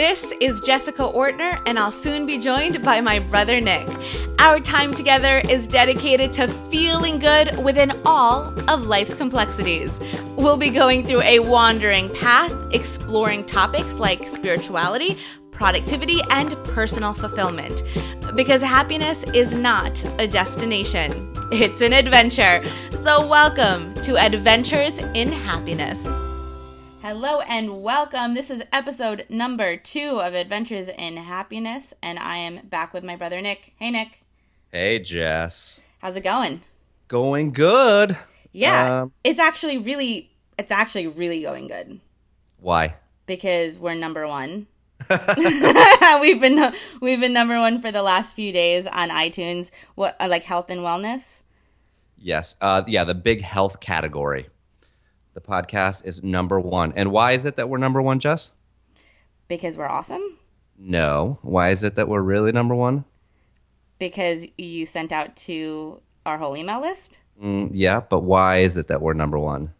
This is Jessica Ortner, and I'll soon be joined by my brother Nick. Our time together is dedicated to feeling good within all of life's complexities. We'll be going through a wandering path, exploring topics like spirituality, productivity, and personal fulfillment. Because happiness is not a destination, it's an adventure. So, welcome to Adventures in Happiness. Hello and welcome. This is episode number two of Adventures in Happiness, and I am back with my brother Nick. Hey, Nick. Hey, Jess. How's it going? Going good. Yeah, um, it's actually really, it's actually really going good. Why? Because we're number one. we've been we've been number one for the last few days on iTunes. What uh, like health and wellness? Yes. Uh, yeah, the big health category. The podcast is number one. And why is it that we're number one, Jess? Because we're awesome? No. Why is it that we're really number one? Because you sent out to our whole email list? Mm, yeah, but why is it that we're number one?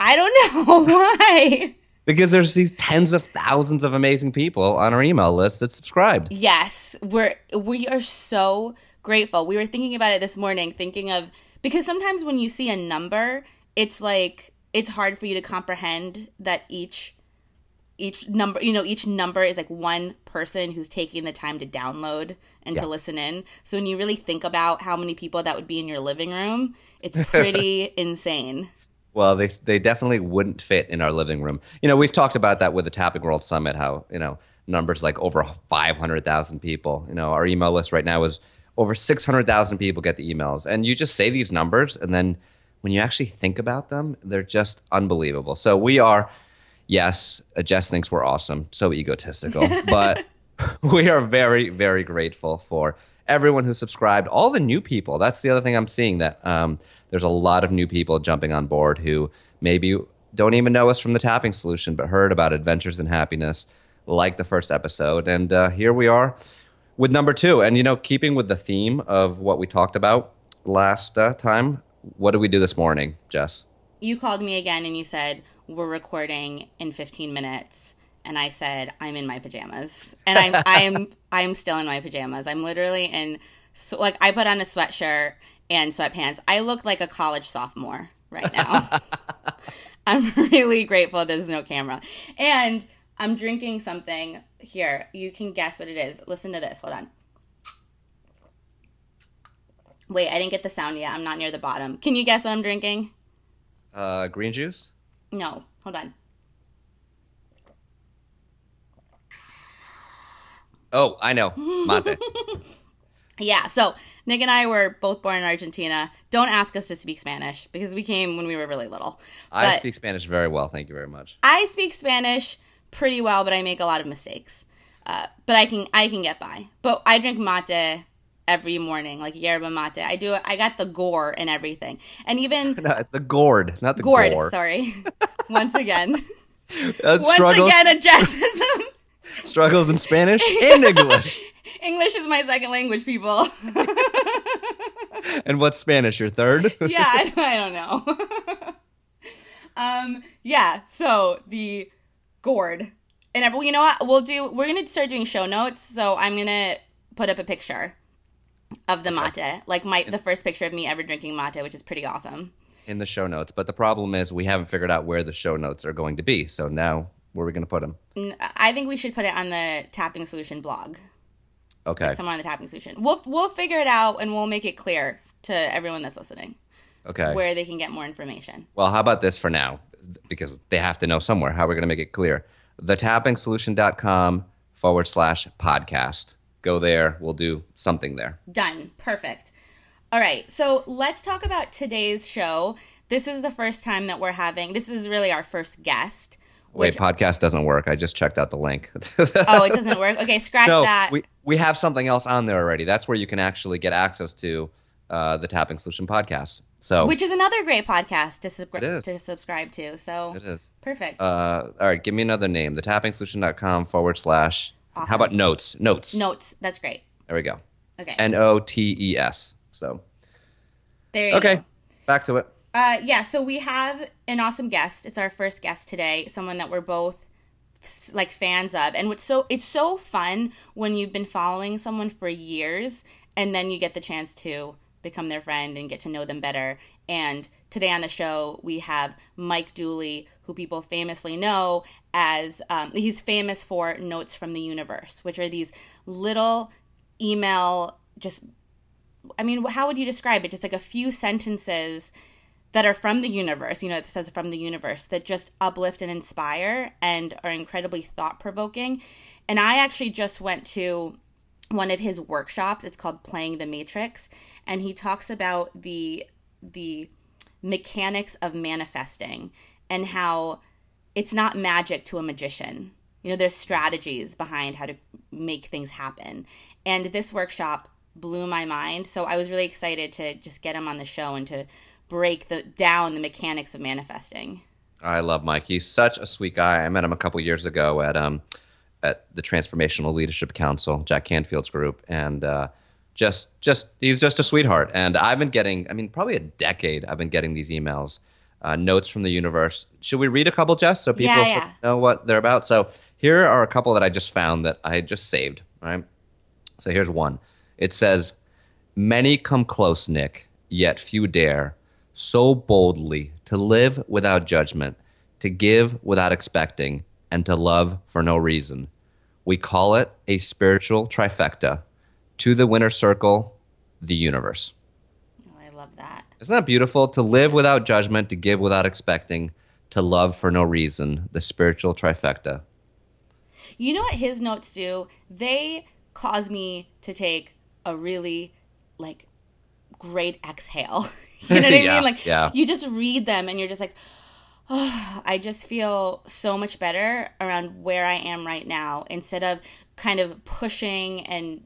I don't know. why? because there's these tens of thousands of amazing people on our email list that subscribed. Yes, we're we are so grateful. We were thinking about it this morning, thinking of because sometimes when you see a number, it's like it's hard for you to comprehend that each each number you know each number is like one person who's taking the time to download and yeah. to listen in. So when you really think about how many people that would be in your living room it's pretty insane. Well they they definitely wouldn't fit in our living room. You know we've talked about that with the tapping world summit how you know numbers like over 500,000 people. You know our email list right now is over 600,000 people get the emails. And you just say these numbers and then when you actually think about them, they're just unbelievable. So we are, yes, Jess thinks we're awesome, so egotistical, but we are very, very grateful for everyone who subscribed, all the new people. That's the other thing I'm seeing that um, there's a lot of new people jumping on board who maybe don't even know us from the tapping solution, but heard about Adventures in Happiness, like the first episode. And uh, here we are with number two. And, you know, keeping with the theme of what we talked about last uh, time, what did we do this morning, Jess? You called me again and you said, We're recording in 15 minutes. And I said, I'm in my pajamas. And I'm, I'm, I'm still in my pajamas. I'm literally in, so, like, I put on a sweatshirt and sweatpants. I look like a college sophomore right now. I'm really grateful there's no camera. And I'm drinking something here. You can guess what it is. Listen to this. Hold on. Wait, I didn't get the sound yet. I'm not near the bottom. Can you guess what I'm drinking? Uh, green juice? No. Hold on. Oh, I know. Mate. yeah, so Nick and I were both born in Argentina. Don't ask us to speak Spanish because we came when we were really little. I speak Spanish very well. Thank you very much. I speak Spanish pretty well, but I make a lot of mistakes. Uh, but I can I can get by. But I drink mate every morning, like yerba mate. I do it. I got the gore and everything, and even no, it's the gourd, not the gourd. Gore. Sorry, once again, once struggles. again a Jessism. struggles in Spanish and English. English is my second language, people. and what's Spanish? Your third? yeah, I, I don't know. um, yeah. So the gourd, and every, you know what? We'll do. We're gonna start doing show notes. So I'm gonna put up a picture of the mate, like my the first picture of me ever drinking mate, which is pretty awesome. In the show notes, but the problem is we haven't figured out where the show notes are going to be. So now, where are we going to put them? I think we should put it on the Tapping Solution blog. Okay. Like somewhere on the Tapping Solution. We'll we'll figure it out and we'll make it clear to everyone that's listening. Okay. Where they can get more information. Well, how about this for now? Because they have to know somewhere. How are we going to make it clear? TheTappingSolution.com forward slash podcast go there. We'll do something there. Done. Perfect. All right. So let's talk about today's show. This is the first time that we're having, this is really our first guest. Wait, podcast doesn't work. I just checked out the link. oh, it doesn't work? Okay, scratch no, that. We, we have something else on there already. That's where you can actually get access to uh, the Tapping Solution podcast. So, which is another great podcast to, sub- to subscribe to. So it is perfect. Uh, all right, give me another name. The tappingsolution.com forward slash Awesome. How about notes? Notes. Notes. That's great. There we go. Okay. N O T E S. So. There you go. okay. go. Back to it. Uh, yeah. So we have an awesome guest. It's our first guest today. Someone that we're both like fans of. And what's so it's so fun when you've been following someone for years and then you get the chance to become their friend and get to know them better. And today on the show we have Mike Dooley, who people famously know as um, he's famous for Notes from the Universe, which are these little email just I mean, how would you describe it? Just like a few sentences that are from the universe, you know, it says from the universe, that just uplift and inspire and are incredibly thought provoking. And I actually just went to one of his workshops. It's called Playing the Matrix, and he talks about the the mechanics of manifesting and how it's not magic to a magician. You know, there's strategies behind how to make things happen. And this workshop blew my mind. So I was really excited to just get him on the show and to break the down the mechanics of manifesting. I love Mike. He's such a sweet guy. I met him a couple years ago at um at the Transformational Leadership Council, Jack Canfield's group, and uh, just just he's just a sweetheart. And I've been getting, I mean, probably a decade. I've been getting these emails, uh, notes from the universe. Should we read a couple, Jess, so people Yeah, yeah. know what they're about? So here are a couple that I just found that I just saved. All right. So here's one. It says, Many come close, Nick, yet few dare, so boldly to live without judgment, to give without expecting, and to love for no reason. We call it a spiritual trifecta. To the winner circle, the universe. Oh, I love that. Isn't that beautiful? To live without judgment, to give without expecting, to love for no reason. The spiritual trifecta. You know what his notes do? They cause me to take a really like great exhale. you know what I mean? Like yeah. you just read them and you're just like, oh, I just feel so much better around where I am right now instead of kind of pushing and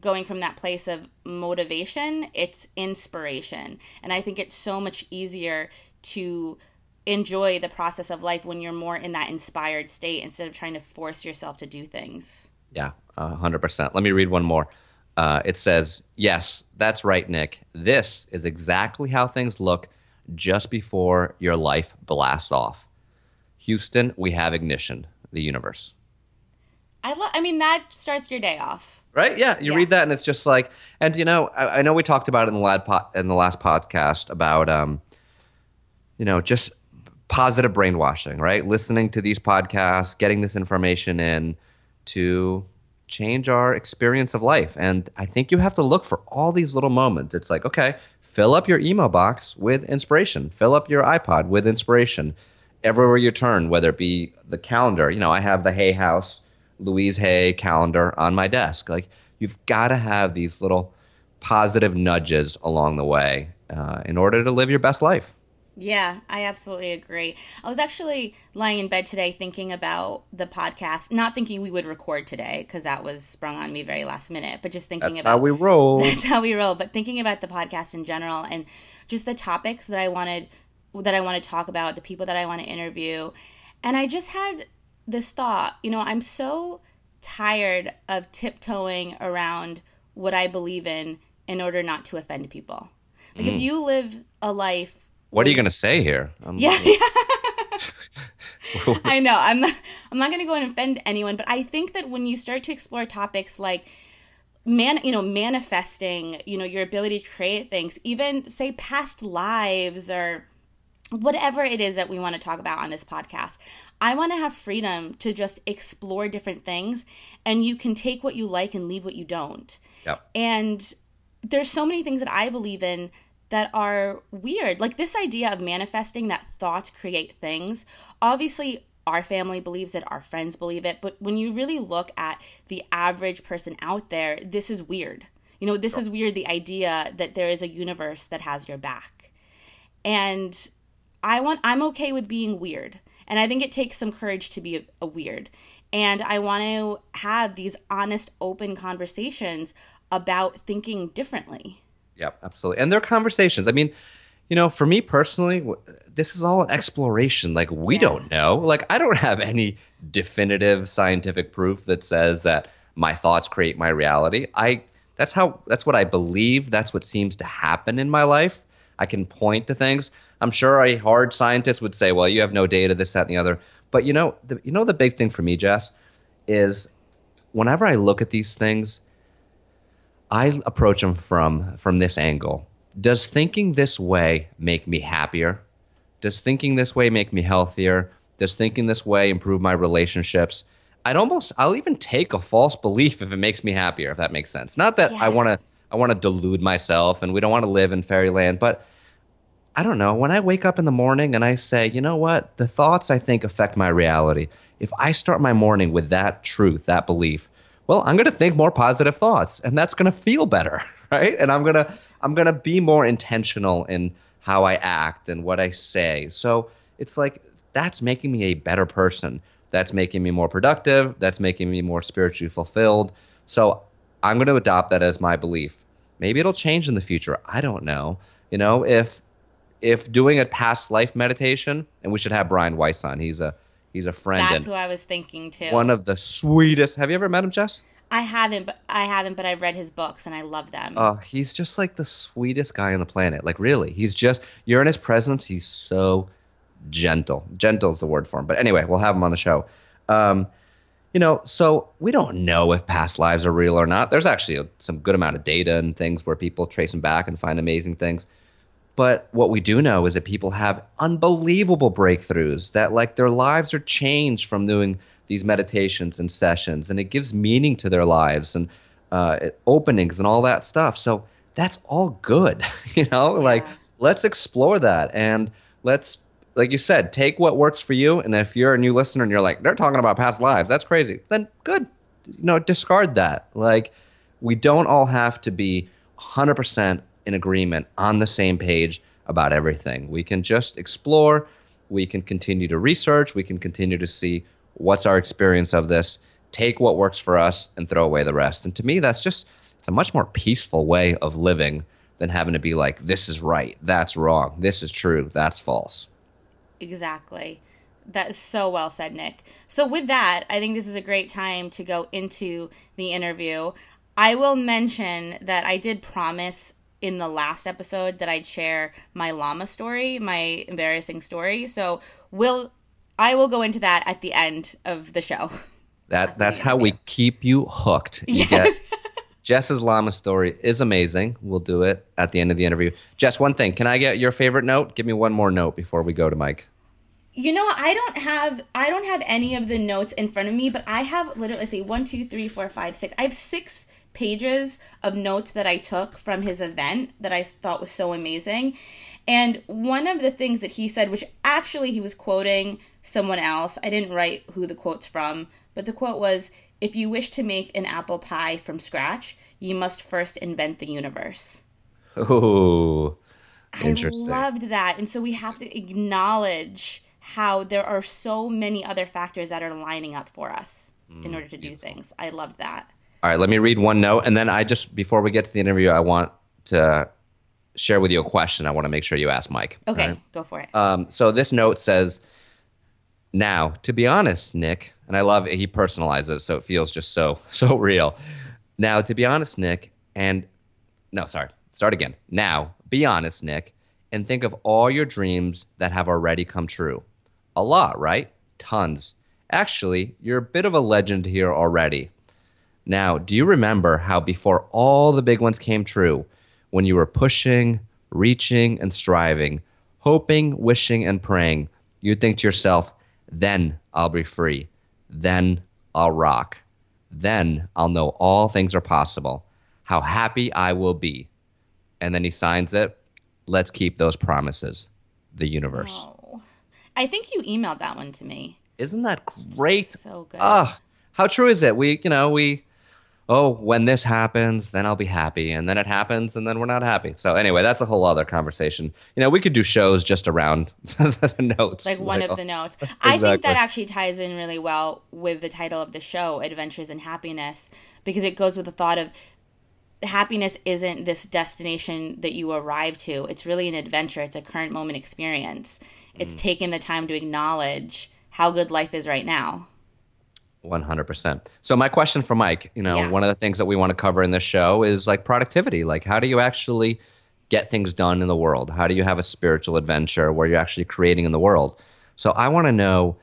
going from that place of motivation, it's inspiration. And I think it's so much easier to enjoy the process of life when you're more in that inspired state instead of trying to force yourself to do things. Yeah, hundred percent. Let me read one more. Uh, it says, "Yes, that's right, Nick. This is exactly how things look just before your life blasts off. Houston, we have ignition. The universe." I love I mean that starts your day off. Right? Yeah. You Yeah. read that, and it's just like, and you know, I, I know we talked about it in the lad po- in the last podcast about, um, you know, just positive brainwashing, right? Listening to these podcasts, getting this information in to change our experience of life. And I think you have to look for all these little moments. It's like, okay, fill up your email box with inspiration, fill up your iPod with inspiration. Everywhere you turn, whether it be the calendar, you know, I have the Hay House, Louise Hay calendar on my desk. Like, you've got to have these little positive nudges along the way uh, in order to live your best life. Yeah, I absolutely agree. I was actually lying in bed today thinking about the podcast, not thinking we would record today because that was sprung on me very last minute, but just thinking That's about how we roll. that's how we roll. But thinking about the podcast in general and just the topics that I wanted that I want to talk about, the people that I want to interview, and I just had this thought. You know, I'm so tired of tiptoeing around what I believe in in order not to offend people. Like if you live a life What are you going to say here? Um, yeah, I know. I'm not, I'm not going to go and offend anyone, but I think that when you start to explore topics like man, you know, manifesting, you know, your ability to create things, even say past lives or whatever it is that we want to talk about on this podcast. I want to have freedom to just explore different things and you can take what you like and leave what you don't. Yep. And there's so many things that I believe in that are weird. Like this idea of manifesting that thoughts create things. Obviously, our family believes it, our friends believe it, but when you really look at the average person out there, this is weird. You know, this is weird the idea that there is a universe that has your back. And I want I'm okay with being weird. And I think it takes some courage to be a, a weird. And I want to have these honest, open conversations about thinking differently. Yep, absolutely. And they're conversations. I mean, you know, for me personally, this is all an exploration. Like, we Yeah. don't know. Like, I don't have any definitive scientific proof that says that my thoughts create my reality. I that's how that's what I believe. That's what seems to happen in my life. I can point to things. I'm sure a hard scientist would say, well, you have no data, this, that, and the other. But you know, the, you know the big thing for me, Jess, is whenever I look at these things, I approach them from from this angle. Does thinking this way make me happier? Does thinking this way make me healthier? Does thinking this way improve my relationships? I'd almost I'll even take a false belief if it makes me happier, if that makes sense. Not that I want to I want to delude myself and we don't want to live in fairyland, but I don't know, when I wake up in the morning and I say, "You know what? The thoughts I think affect my reality." If I start my morning with that truth, that belief, well, I'm going to think more positive thoughts and that's going to feel better, right? And I'm going to I'm going to be more intentional in how I act and what I say. So, it's like that's making me a better person. That's making me more productive. That's making me more spiritually fulfilled. So I'm going to adopt that as my belief. Maybe it'll change in the future. I don't know. You know, if if doing a past life meditation, and we should have Brian Weiss on. He's a he's a friend. That's who I was thinking too. One of the sweetest. Have you ever met him, Jess? I haven't, but I haven't, but I've read his books and I love them. Oh, uh, he's just like the sweetest guy on the planet. Like really, he's just you're in his presence. He's so gentle. Gentle is the word for him. But anyway, we'll have him on the show. Um, you know, so we don't know if past lives are real or not. There's actually a, some good amount of data and things where people trace them back and find amazing things. But what we do know is that people have unbelievable breakthroughs that like their lives are changed from doing these meditations and sessions, and it gives meaning to their lives and uh, openings and all that stuff. So that's all good, you know. Yeah. Like let's explore that and let's like you said, take what works for you. And if you're a new listener and you're like, they're talking about past lives, that's crazy, then good. You know, discard that. Like, we don't all have to be 100% in agreement on the same page about everything. We can just explore, we can continue to research, we can continue to see what's our experience of this, take what works for us, and throw away the rest. And to me, that's just, it's a much more peaceful way of living than having to be like, this is right, that's wrong, this is true, that's false. Exactly. That is so well said, Nick. So, with that, I think this is a great time to go into the interview. I will mention that I did promise in the last episode that I'd share my llama story, my embarrassing story. So, we'll I will go into that at the end of the show. That that's how we keep you hooked. You yes. Jess's llama story is amazing. We'll do it at the end of the interview. Jess, one thing. Can I get your favorite note? Give me one more note before we go to Mike. You know, I don't have I don't have any of the notes in front of me, but I have literally let's see, one, two, three, four, five, six. I have six pages of notes that I took from his event that I thought was so amazing. And one of the things that he said, which actually he was quoting someone else, I didn't write who the quote's from, but the quote was if you wish to make an apple pie from scratch, you must first invent the universe. Oh, interesting. I loved that. And so we have to acknowledge how there are so many other factors that are lining up for us mm, in order to beautiful. do things. I loved that. All right, let me read one note. And then I just, before we get to the interview, I want to share with you a question I want to make sure you ask Mike. Okay, right? go for it. Um, so this note says, now, to be honest, Nick, and I love it, he personalizes it so it feels just so so real. Now, to be honest, Nick, and no, sorry, start again. Now, be honest, Nick, and think of all your dreams that have already come true. A lot, right? Tons. Actually, you're a bit of a legend here already. Now, do you remember how before all the big ones came true, when you were pushing, reaching, and striving, hoping, wishing, and praying, you'd think to yourself, then I'll be free. Then I'll rock. Then I'll know all things are possible. How happy I will be. And then he signs it. Let's keep those promises. The universe. Oh. I think you emailed that one to me. Isn't that great? So good. Ah, how true is it? We, you know, we oh, when this happens, then I'll be happy. And then it happens, and then we're not happy. So, anyway, that's a whole other conversation. You know, we could do shows just around the notes. Like one of the notes. Exactly. I think that actually ties in really well with the title of the show, Adventures in Happiness, because it goes with the thought of happiness isn't this destination that you arrive to, it's really an adventure, it's a current moment experience. It's mm. taking the time to acknowledge how good life is right now. 100%. So my question for Mike, you know, yeah. one of the things that we want to cover in this show is like productivity. Like how do you actually get things done in the world? How do you have a spiritual adventure where you're actually creating in the world? So I want to know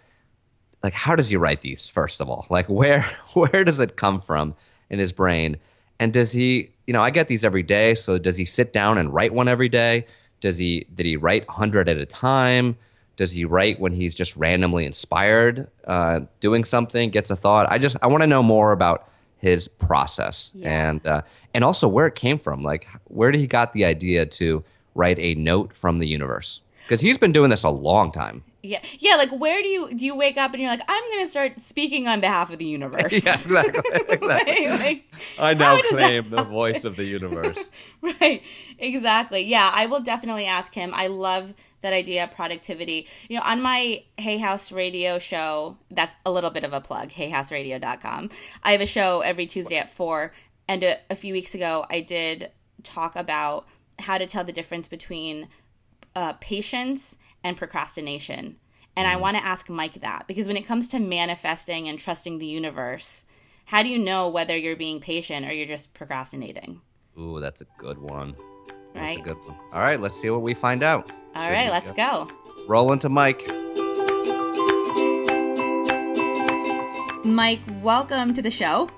like how does he write these first of all like where where does it come from in his brain and does he you know i get these every day so does he sit down and write one every day does he did he write 100 at a time does he write when he's just randomly inspired uh, doing something gets a thought i just i want to know more about his process Yeah. and uh, and also where it came from like where did he got the idea to write a note from the universe because he's been doing this a long time Yeah, yeah. Like, where do you do you wake up and you're like, I'm gonna start speaking on behalf of the universe? yeah, exactly, Right? Like, I now How does that- claim the voice of the universe. right. Exactly. Yeah, I will definitely ask him. I love that idea of productivity. You know, on my Hay House radio show, that's a little bit of a plug, hayhouseradio.com. I have a show every Tuesday at 4, and a, a few weeks ago I did talk about how to tell the difference between uh, patience and procrastination. And I want to ask Mike that because when it comes to manifesting and trusting the universe, how do you know whether you're being patient or you're just procrastinating? Ooh, that's a good one. That's Right? a good one. All right, let's see what we find out. All Should right, let's go. Roll into Mike. Mike, welcome to the show.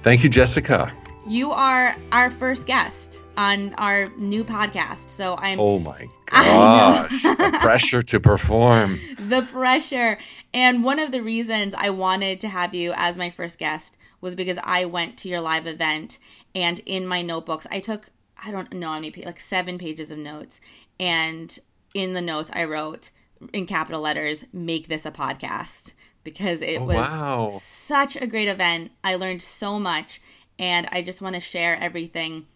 Thank you, Jessica. You are our first guest on our new podcast. So I'm Oh my gosh, the pressure to perform. the pressure. And one of the reasons I wanted to have you as my first guest was because I went to your live event and in my notebooks, I took, I don't know how many, pa- like seven pages of notes. And in the notes, I wrote in capital letters, make this a podcast because it Oh, was wow. such a great event. I learned so much. And I just want to share everything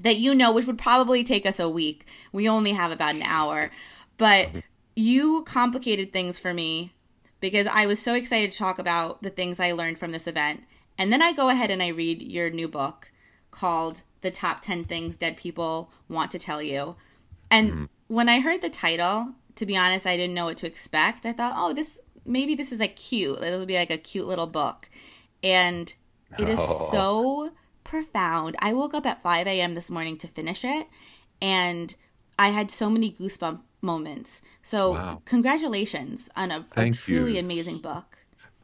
that you know, which would probably take us a week. We only have about an hour. But you complicated things for me because I was so excited to talk about the things I learned from this event. And then I go ahead and I read your new book called The Top 10 Things Dead People Want to Tell You. And mm-hmm. when I heard the title, to be honest, I didn't know what to expect. I thought, oh, this maybe this is like cute. It'll be like a cute little book. And it is oh. so profound. I woke up at 5 a.m. this morning to finish it, and I had so many goosebump moments. So, Wow. congratulations on a, a truly you. amazing book.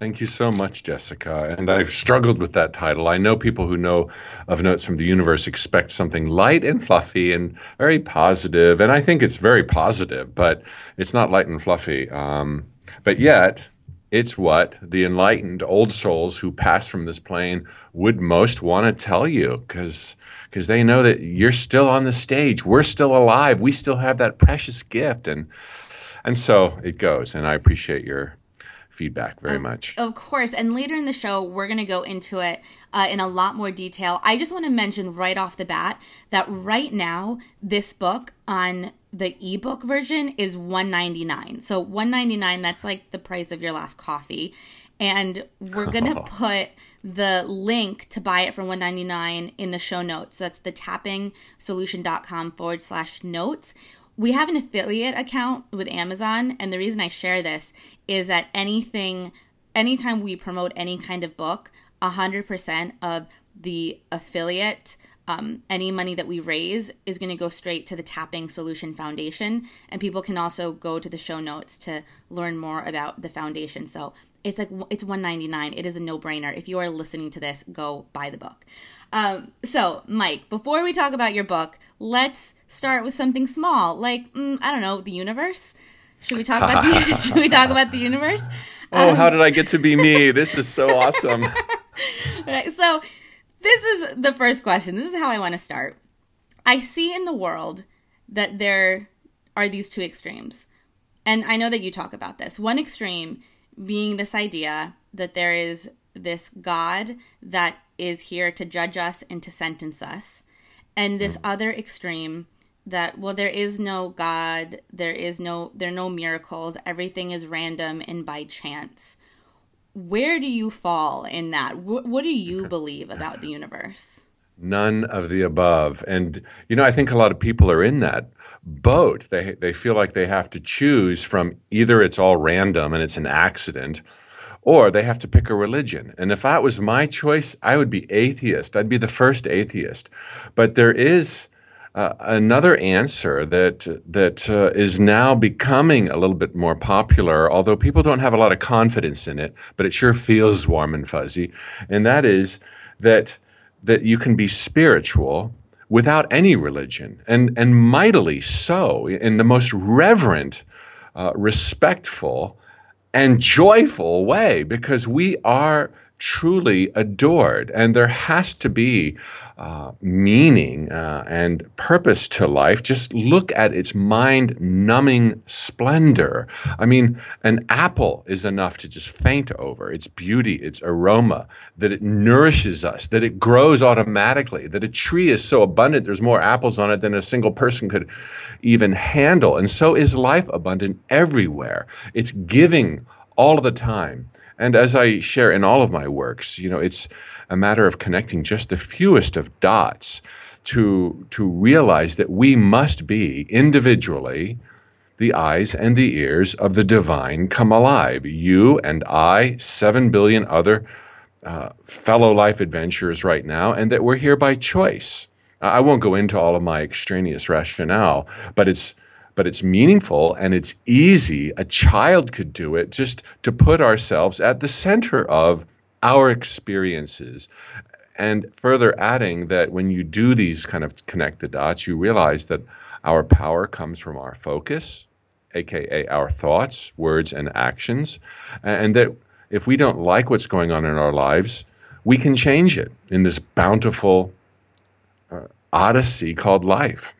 Thank you so much, Jessica. And I've struggled with that title. I know people who know of Notes from the Universe expect something light and fluffy and very positive, and I think it's very positive, but it's not light and fluffy. Um, but yet, it's what the enlightened old souls who pass from this plane would most want to tell you because because they know that you're still on the stage we're still alive we still have that precious gift and and so it goes and i appreciate your feedback very much Of course. And later in the show, we're going to go into it uh, in a lot more detail. I just want to mention right off the bat that right now, this book on the ebook version is 199 So 199 that's like the price of your last coffee. And we're going to put the link to buy it for 199 in the show notes. That's the tappingsolution.com forward slash notes we have an affiliate account with Amazon, and the reason I share this is that anything, anytime we promote any kind of book, 100% of the affiliate, um, any money that we raise is going to go straight to the Tapping Solution Foundation. And people can also go to the show notes to learn more about the foundation. So it's like it's 199 it is a no-brainer if you are listening to this go buy the book um, so mike before we talk about your book let's start with something small like mm, i don't know the universe? Should we talk about the, should we talk about the universe? Oh how did i get to be me? This is so awesome. Right, so this is the first question. This is how i want to start. I see in the world that there are these two extremes and i know that you talk about this. One extreme being this idea that there is this God that is here to judge us and to sentence us, and this hmm. other extreme that well there is no God, there is no there are no miracles, everything is random and by chance. Where do you fall in that? What, what do you believe about the universe? None of the above. And you know, I think a lot of people are in that boat. They they feel like they have to choose from either it's all random and it's an accident, or they have to pick a religion. And if that was my choice, I would be atheist. I'd be the first atheist. But there is uh, another answer that that uh, is now becoming a little bit more popular, although people don't have a lot of confidence in it, but it sure feels warm and fuzzy, and that is that that you can be spiritual without any religion, and and mightily so in the most reverent, uh, respectful, and joyful way, because we are truly adored. And there has to be uh, meaning uh, and purpose to life. Just look at its mind numbing splendor. I mean, an apple is enough to just faint over its beauty, its aroma, that it nourishes us, that it grows automatically, that a tree is so abundant, there's more apples on it than a single person could even handle. And so is life abundant everywhere. It's giving all the time. And as I share in all of my works, you know, it's a matter of connecting just the fewest of dots to to realize that we must be individually the eyes and the ears of the divine come alive. You and I, seven billion other uh, fellow life adventurers right now, and that we're here by choice. I won't go into all of my extraneous rationale, but it's but it's meaningful and it's easy. A child could do it just to put ourselves at the center of our experiences. And further adding that when you do these kind of connect the dots, you realize that our power comes from our focus, aka our thoughts, words, and actions. And that if we don't like what's going on in our lives, we can change it in this bountiful uh, odyssey called life.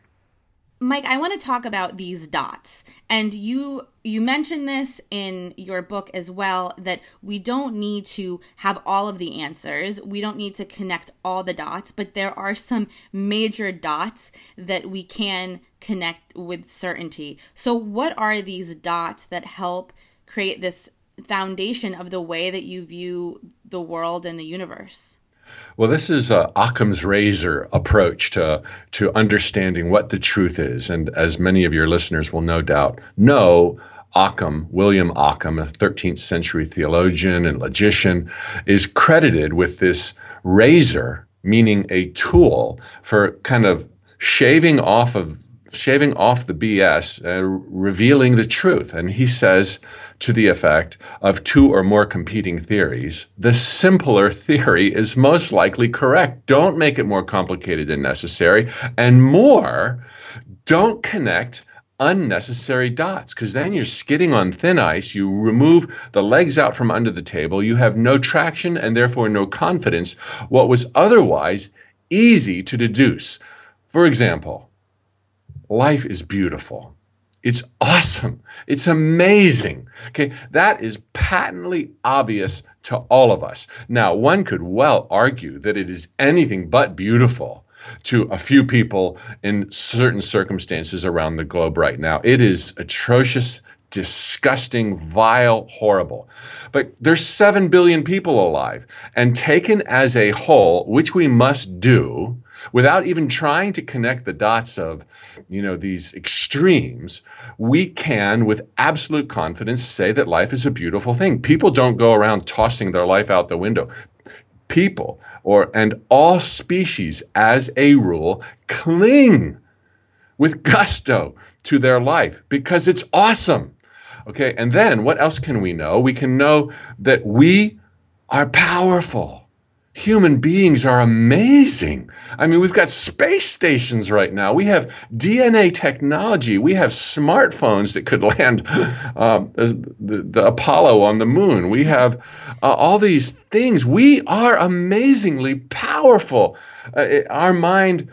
Mike, I want to talk about these dots. And you you mentioned this in your book as well that we don't need to have all of the answers. We don't need to connect all the dots, but there are some major dots that we can connect with certainty. So what are these dots that help create this foundation of the way that you view the world and the universe? Well, this is uh, Occam's razor approach to, to understanding what the truth is. And as many of your listeners will no doubt know, Occam, William Occam, a 13th century theologian and logician, is credited with this razor, meaning a tool for kind of shaving off of shaving off the BS, uh, revealing the truth. And he says to the effect of two or more competing theories, the simpler theory is most likely correct. Don't make it more complicated than necessary. And more, don't connect unnecessary dots because then you're skidding on thin ice. You remove the legs out from under the table. You have no traction and therefore no confidence, what was otherwise easy to deduce. For example, life is beautiful. It's awesome. It's amazing. Okay, that is patently obvious to all of us. Now, one could well argue that it is anything but beautiful to a few people in certain circumstances around the globe right now. It is atrocious, disgusting, vile, horrible. But there's 7 billion people alive, and taken as a whole, which we must do, without even trying to connect the dots of, you know, these extremes, we can with absolute confidence say that life is a beautiful thing. People don't go around tossing their life out the window. People or and all species as a rule cling with gusto to their life because it's awesome. Okay, and then what else can we know? We can know that we are powerful human beings are amazing. I mean, we've got space stations right now. We have DNA technology. We have smartphones that could land uh, the, the, Apollo on the moon. We have uh, all these things. We are amazingly powerful. Uh, it, our mind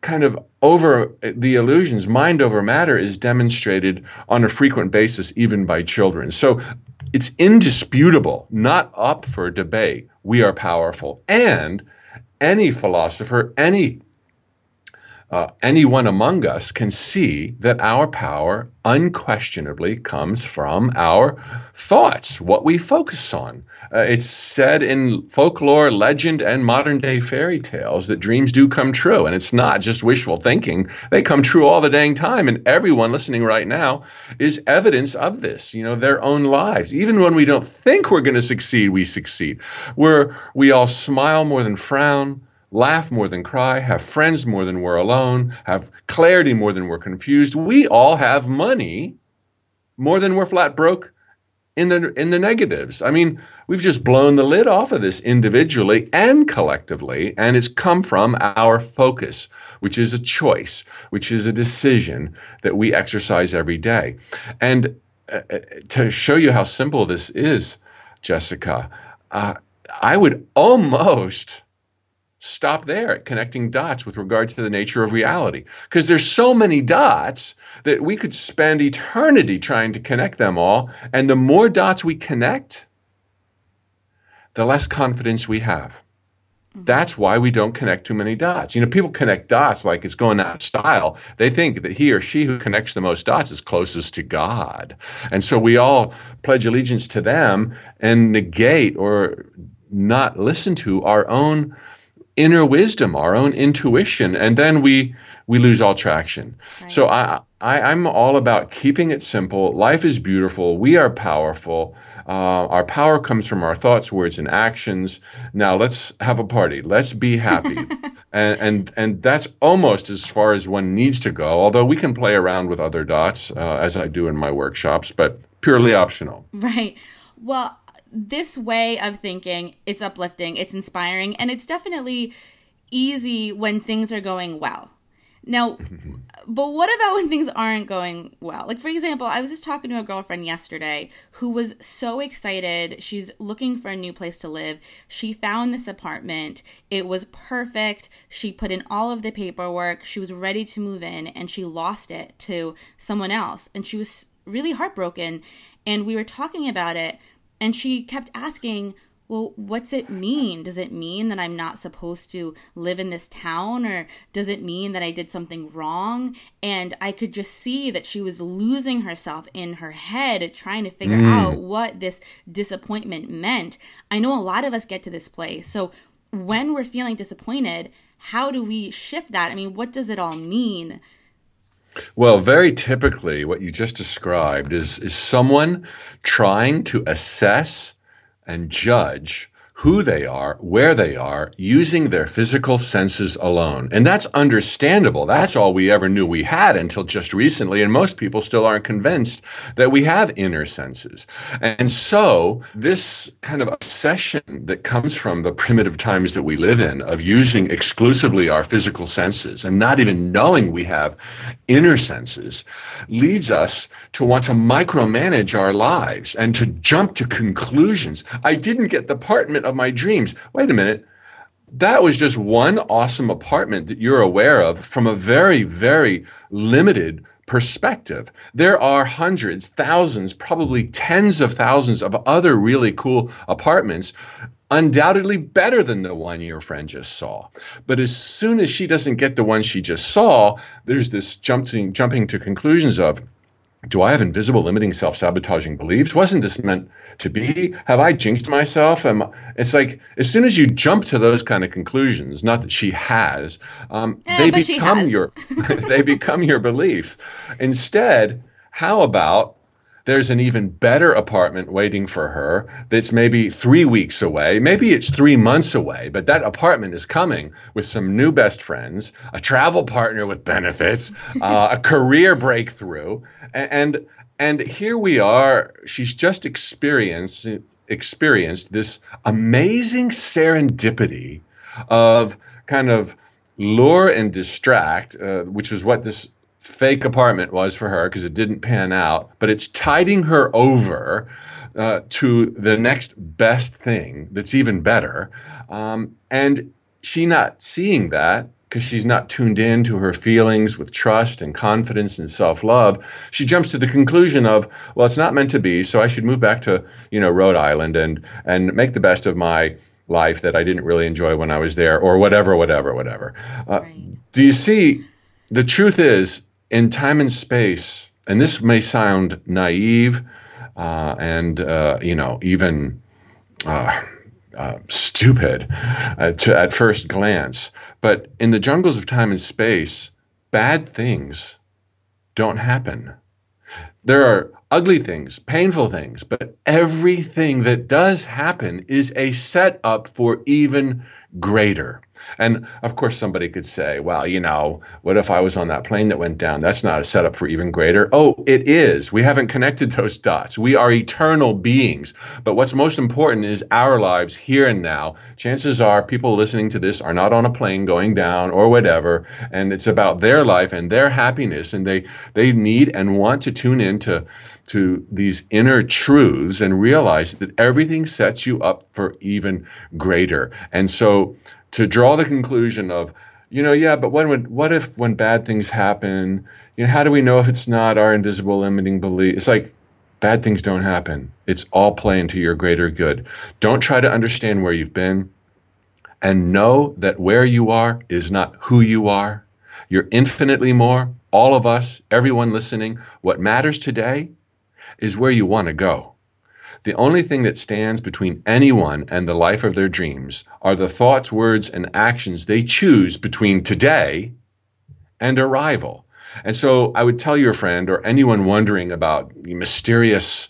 kind of over the illusions, mind over matter, is demonstrated on a frequent basis, even by children. So it's indisputable, not up for debate. We are powerful. And any philosopher, any uh, anyone among us can see that our power unquestionably comes from our thoughts, what we focus on. Uh, it's said in folklore, legend, and modern day fairy tales that dreams do come true. And it's not just wishful thinking, they come true all the dang time. And everyone listening right now is evidence of this, you know, their own lives. Even when we don't think we're going to succeed, we succeed. Where we all smile more than frown laugh more than cry, have friends more than we're alone, have clarity more than we're confused. We all have money more than we're flat broke in the in the negatives. I mean, we've just blown the lid off of this individually and collectively, and it's come from our focus, which is a choice, which is a decision that we exercise every day. And uh, uh to show you how simple this is, Jessica, uh, I would almost stop there at connecting dots with regard to the nature of reality. Because there's so many dots that we could spend eternity trying to connect them all and the more dots we connect the less confidence we have. Mm-hmm. that's why we don't connect too many dots. You know people connect dots like it's going out of style. They think that he or she who connects the most dots is closest to god. And so we all pledge allegiance to them and negate or not listen to our own inner wisdom, our own intuition, and then we we lose all traction. Right. So I, I I'm all about keeping it simple. Life is beautiful. We are powerful. Uh, our power comes from our thoughts, words, and actions. Now let's have a party. Let's be happy. and, and and that's almost as far as one needs to go. Although we can play around with other dots, uh, as I do in my workshops, but purely optional. Right. Well, this way of thinking, it's uplifting, it's inspiring, and it's definitely easy when things are going well. Now, but what about when things aren't going well? Like, for example, I was just talking to a girlfriend yesterday who was so excited. She's looking for a new place to live. She found this apartment. It was perfect. She put in all of the paperwork. She was ready to move in, and she lost it to someone else. And she was really heartbroken. And we were talking about it. And she kept asking, well, what's it mean? Does it mean that I'm not supposed to live in this town? Or does it mean that I did something wrong? And I could just see that she was losing herself in her head trying to figure mm. out what this disappointment meant. I know a lot of us get to this place. So when we're feeling disappointed, how do we shift that? I mean, what does it all mean? Well, very typically, what you just described is, is someone trying to assess and judge who they are, where they are, using their physical senses alone. And that's understandable. That's all we ever knew we had until just recently. And most people still aren't convinced that we have inner senses. And so, this kind of obsession that comes from the primitive times that we live in of using exclusively our physical senses and not even knowing we have inner senses leads us to want to micromanage our lives and to jump to conclusions. I didn't get the apartment of my dreams. Wait a minute. That was just one awesome apartment that you're aware of from a very, very limited perspective. There are hundreds, thousands, probably tens of thousands of other really cool apartments, undoubtedly better than the one your friend just saw. But as soon as she doesn't get the one she just saw, there's this jumping, jumping to conclusions of, do I have invisible limiting self-sabotaging beliefs? Wasn't this meant to be? Have I jinxed myself? Am, it's like as soon as you jump to those kind of conclusions, not that she has, um, eh, they become your they become your beliefs. Instead, how about there's an even better apartment waiting for her that's maybe three weeks away. Maybe it's three months away, but that apartment is coming with some new best friends, a travel partner with benefits, uh, a career breakthrough. And, and here we are. She's just experienced, experienced this amazing serendipity of kind of lure and distract, uh, which is what this fake apartment was for her because it didn't pan out, but it's tiding her over uh, to the next best thing that's even better. Um, and she not seeing that because she's not tuned in to her feelings with trust and confidence and self-love she jumps to the conclusion of well it's not meant to be so i should move back to you know rhode island and and make the best of my life that i didn't really enjoy when i was there or whatever whatever whatever uh, right. do you see the truth is in time and space, and this may sound naive uh, and uh, you know even uh, uh stupid uh, to, at first glance, but in the jungles of time and space, bad things don't happen. There are ugly things, painful things, but everything that does happen is a setup for even greater. And of course, somebody could say, well, you know, what if I was on that plane that went down? That's not a setup for even greater. Oh, it is. We haven't connected those dots. We are eternal beings. But what's most important is our lives here and now. Chances are people listening to this are not on a plane going down or whatever. And it's about their life and their happiness. And they, they need and want to tune into to these inner truths and realize that everything sets you up for even greater. And so to draw the conclusion of, you know, yeah, but when would, what if when bad things happen, you know, how do we know if it's not our invisible limiting belief? It's like bad things don't happen. It's all playing to your greater good. Don't try to understand where you've been and know that where you are is not who you are. You're infinitely more. All of us, everyone listening, what matters today is where you want to go. The only thing that stands between anyone and the life of their dreams are the thoughts, words, and actions they choose between today and arrival. And so I would tell your friend or anyone wondering about mysterious,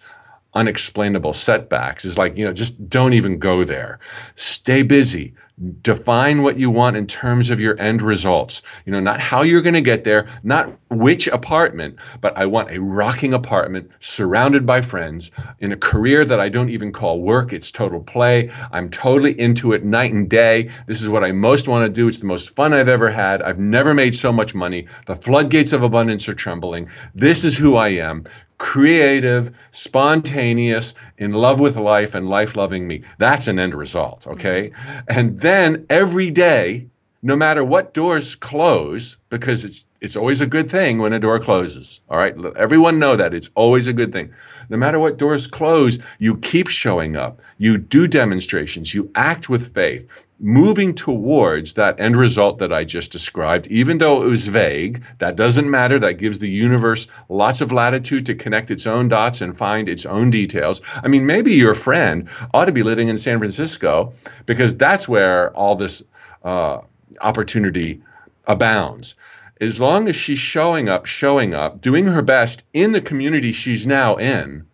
unexplainable setbacks is like, you know, just don't even go there. Stay busy. Define what you want in terms of your end results. You know not how you're going to get there not which apartment but i want a rocking apartment surrounded by friends in a career that i don't even call work it's total play. I'm totally into it night and day. This is what i most want to do. It's the most fun i've ever had. I've never made so much money. The floodgates of abundance are trembling. This is who i am creative, spontaneous, in love with life and life loving me. That's an end result, okay? Mm-hmm. And then every day, no matter what doors close, because it's it's always a good thing when a door closes. All right, everyone know that it's always a good thing. No matter what doors close, you keep showing up. You do demonstrations. You act with faith moving towards that end result that I just described, even though it was vague, that doesn't matter. That gives the universe lots of latitude to connect its own dots and find its own details. I mean, maybe your friend ought to be living in San Francisco because that's where all this uh, opportunity abounds. As long as she's showing up, showing up, doing her best in the community she's now in,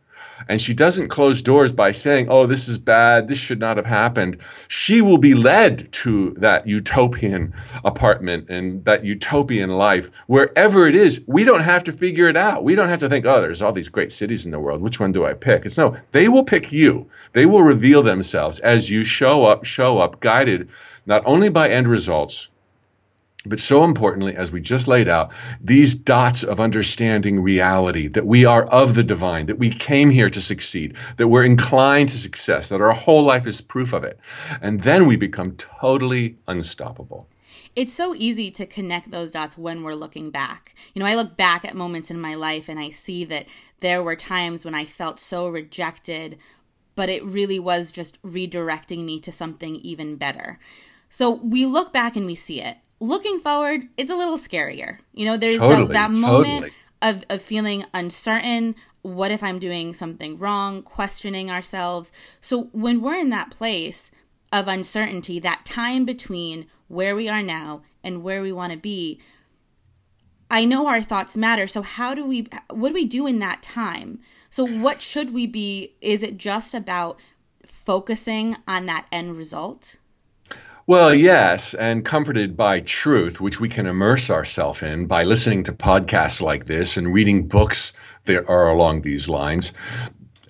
and she doesn't close doors by saying, oh, this is bad, this should not have happened, she will be led to that utopian apartment and that utopian life. Wherever it is, we don't have to figure it out. We don't have to think, oh, there's all these great cities in the world. Which one do I pick? It's no, they will pick you. They will reveal themselves as you show up, show up, guided not only by end results, but so importantly, as we just laid out, these dots of understanding reality that we are of the divine, that we came here to succeed, that we're inclined to success, that our whole life is proof of it. And then we become totally unstoppable. It's so easy to connect those dots when we're looking back. You know, I look back at moments in my life and I see that there were times when I felt so rejected, but it really was just redirecting me to something even better. So we look back and we see it looking forward, it's a little scarier. You know, there's totally, the, that moment totally. of, of feeling uncertain. What if I'm doing something wrong? Questioning ourselves. So when we're in that place of uncertainty, that time between where we are now and where we want to be, I know our thoughts matter. So how do we what do we do in that time? So what should we be? Is it just about focusing on that end result? Well, yes, and comforted by truth, which we can immerse ourselves in by listening to podcasts like this and reading books that are along these lines,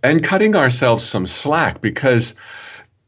and cutting ourselves some slack because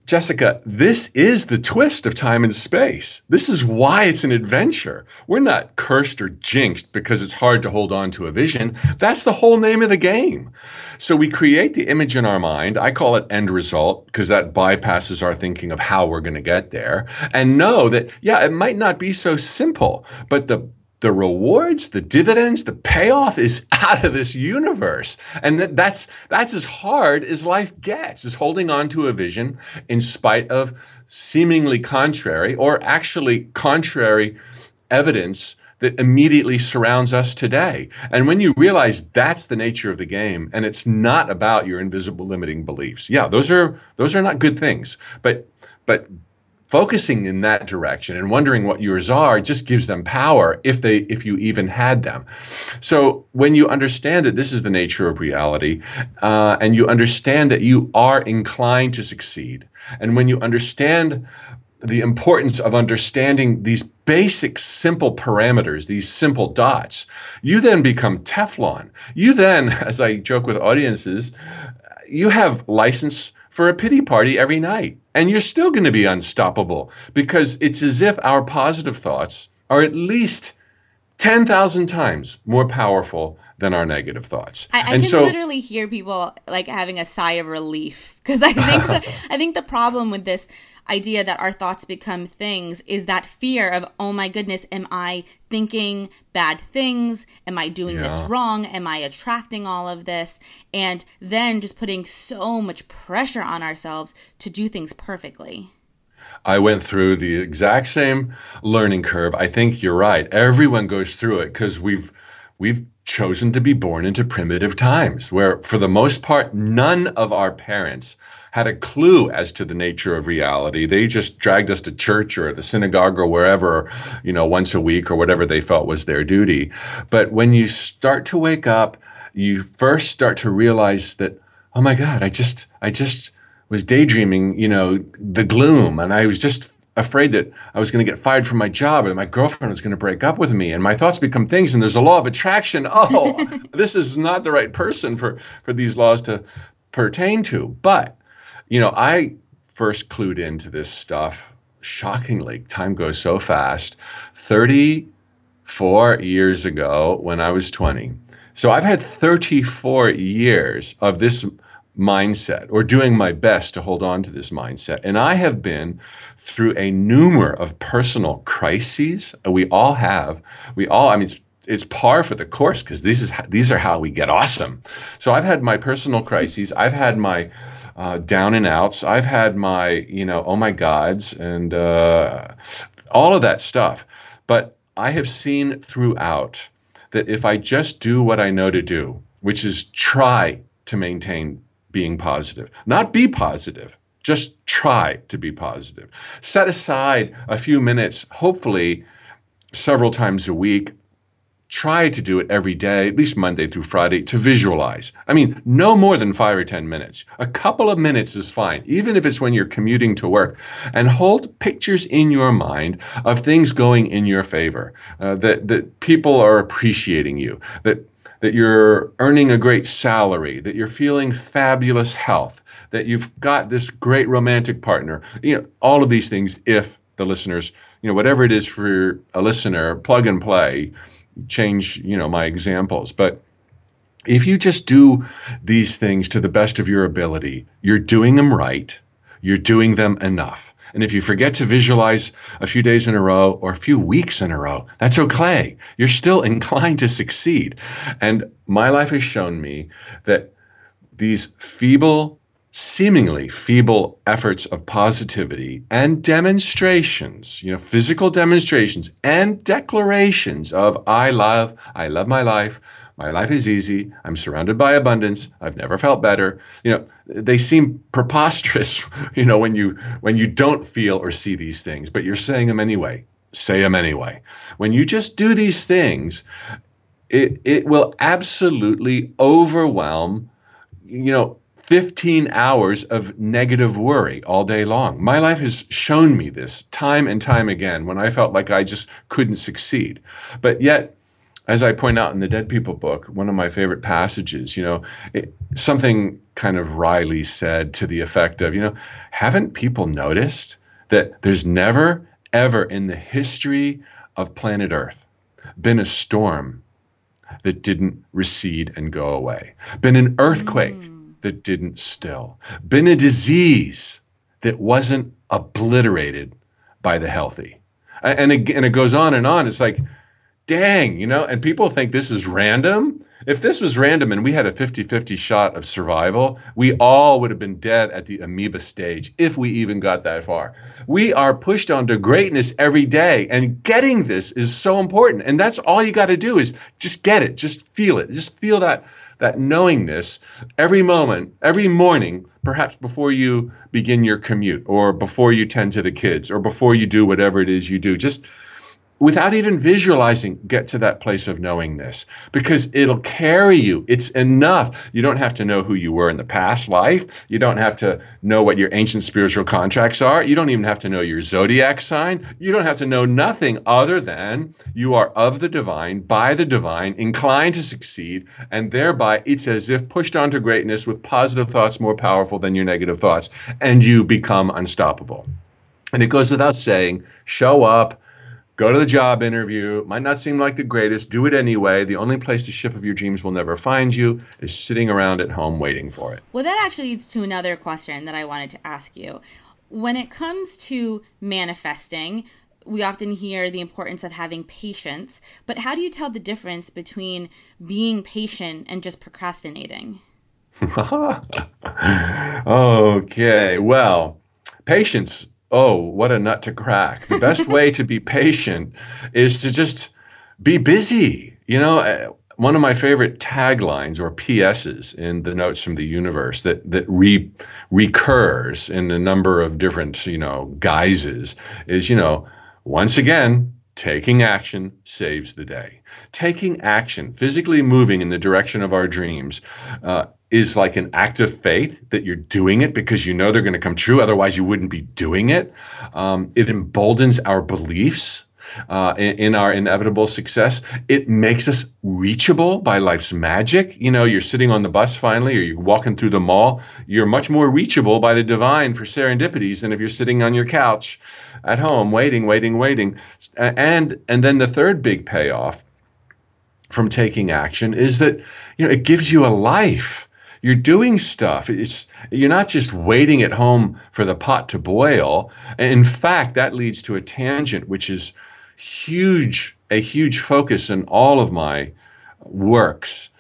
Jessica, this is the twist of time and space. This is why it's an adventure. We're not cursed or jinxed because it's hard to hold on to a vision. That's the whole name of the game. So we create the image in our mind. I call it end result because that bypasses our thinking of how we're going to get there. And know that, yeah, it might not be so simple, but the the rewards, the dividends, the payoff is out of this universe. And that's that's as hard as life gets, is holding on to a vision in spite of seemingly contrary or actually contrary evidence that immediately surrounds us today. And when you realize that's the nature of the game and it's not about your invisible limiting beliefs. Yeah, those are those are not good things. But but focusing in that direction and wondering what yours are just gives them power if they if you even had them so when you understand that this is the nature of reality uh, and you understand that you are inclined to succeed and when you understand the importance of understanding these basic simple parameters, these simple dots, you then become Teflon. You then, as I joke with audiences, you have license for a pity party every night. And you're still going to be unstoppable because it's as if our positive thoughts are at least 10,000 times more powerful than our negative thoughts. I, I can so, literally hear people like having a sigh of relief because I think the, I think the problem with this idea that our thoughts become things is that fear of oh my goodness am i thinking bad things am i doing yeah. this wrong am i attracting all of this and then just putting so much pressure on ourselves to do things perfectly I went through the exact same learning curve. I think you're right. Everyone goes through it because we've we've chosen to be born into primitive times where for the most part none of our parents had a clue as to the nature of reality. They just dragged us to church or the synagogue or wherever, you know, once a week or whatever they felt was their duty. But when you start to wake up, you first start to realize that, oh my God, I just, I just was daydreaming, you know, the gloom. And I was just afraid that I was going to get fired from my job and my girlfriend was going to break up with me and my thoughts become things and there's a law of attraction. Oh, this is not the right person for for these laws to pertain to. But you know, I first clued into this stuff shockingly. Time goes so fast. 34 years ago when I was 20. So I've had 34 years of this mindset or doing my best to hold on to this mindset. And I have been through a numer of personal crises. We all have. We all, I mean, it's, it's par for the course because these is these are how we get awesome. So I've had my personal crises. I've had my uh, down and outs. I've had my, you know, oh my gods and uh, all of that stuff. But I have seen throughout that if I just do what I know to do, which is try to maintain being positive, not be positive, just try to be positive. Set aside a few minutes, hopefully several times a week, try to do it every day, at least Monday through Friday, to visualize. I mean, no more than five or 10 minutes. A couple of minutes is fine, even if it's when you're commuting to work. And hold pictures in your mind of things going in your favor, uh, that, that people are appreciating you, that that you're earning a great salary, that you're feeling fabulous health, that you've got this great romantic partner. You know, all of these things if the listeners, you know, whatever it is for a listener, plug and play, change, you know, my examples. But if you just do these things to the best of your ability, you're doing them right, you're doing them enough. And if you forget to visualize a few days in a row or a few weeks in a row, that's okay. You're still inclined to succeed. And my life has shown me that these feeble seemingly feeble efforts of positivity and demonstrations, you know, physical demonstrations and declarations of I love, I love my life, my life is easy, I'm surrounded by abundance, I've never felt better. You know, they seem preposterous, you know, when you when you don't feel or see these things, but you're saying them anyway. Say them anyway. When you just do these things, it, it will absolutely overwhelm you know 15 hours of negative worry all day long. My life has shown me this time and time again when I felt like I just couldn't succeed. But yet, as I point out in the Dead People book, one of my favorite passages, you know, it, something kind of wryly said to the effect of, you know, haven't people noticed that there's never, ever in the history of planet Earth been a storm that didn't recede and go away, been an earthquake. Mm that didn't still, been a disease that wasn't obliterated by the healthy. And it, and it goes on and on. It's like, dang, you know, and people think this is random. If this was random and we had a 50 50 shot of survival, we all would have been dead at the amoeba stage if we even got that far. We are pushed on to greatness every day, and getting this is so important. And that's all you got to do is just get it, just feel it, just feel that that knowingness every moment, every morning, perhaps before you begin your commute or before you tend to the kids or before you do whatever it is you do. Just without even visualizing, get to that place of knowingness because it'll carry you. It's enough. You don't have to know who you were in the past life. You don't have to know what your ancient spiritual contracts are. You don't even have to know your zodiac sign. You don't have to know nothing other than you are of the divine, by the divine, inclined to succeed, and thereby it's as if pushed on to greatness with positive thoughts more powerful than your negative thoughts, and you become unstoppable. And it goes without saying, show up, go to the job interview. Might not seem like the greatest. Do it anyway. The only place the ship of your dreams will never find you is sitting around at home waiting for it. Well, that actually leads to another question that I wanted to ask you. When it comes to manifesting, we often hear the importance of having patience, but how do you tell the difference between being patient and just procrastinating? okay, well, patience oh, what a nut to crack. The best way to be patient is to just be busy. You know, uh, one of my favorite taglines or PSs in the Notes from the Universe that that re, recurs in a number of different you know guises is you know once again taking action saves the day. Taking action, physically moving in the direction of our dreams, uh, is like an act of faith that you're doing it because you know they're going to come true. Otherwise, you wouldn't be doing it. Um, it emboldens our beliefs. Uh, in, in, our inevitable success. It makes us reachable by life's magic. You know, you're sitting on the bus finally, or you're walking through the mall. You're much more reachable by the divine for serendipities than if you're sitting on your couch at home, waiting, waiting, waiting. And and then the third big payoff from taking action is that you know it gives you a life you're doing stuff. It's you're not just waiting at home for the pot to boil. In fact, that leads to a tangent, which is huge, a huge focus in all of my works,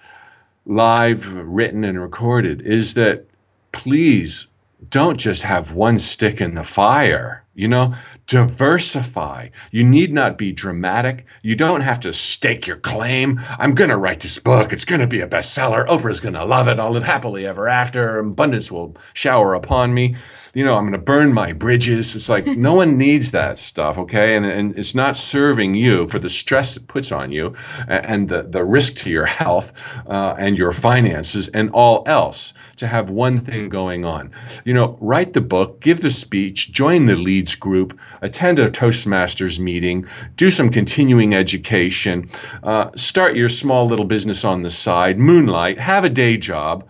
live, written, and recorded, is that please don't just have one stick in the fire. You know, diversify. You need not be dramatic. You don't have to stake your claim. I'm going to write this book. It's going to be a bestseller. Oprah's going to love it. I'll live happily ever after. Abundance will shower upon me you know, I'm going to burn my bridges. It's like no one needs that stuff, okay? And, and it's not serving you for the stress it puts on you and the, the risk to your health uh, and your finances and all else to have one thing going on. You know, write the book, give the speech, join the leads group, attend a Toastmasters meeting, do some continuing education, uh, start your small little business on the side, moonlight, have a day job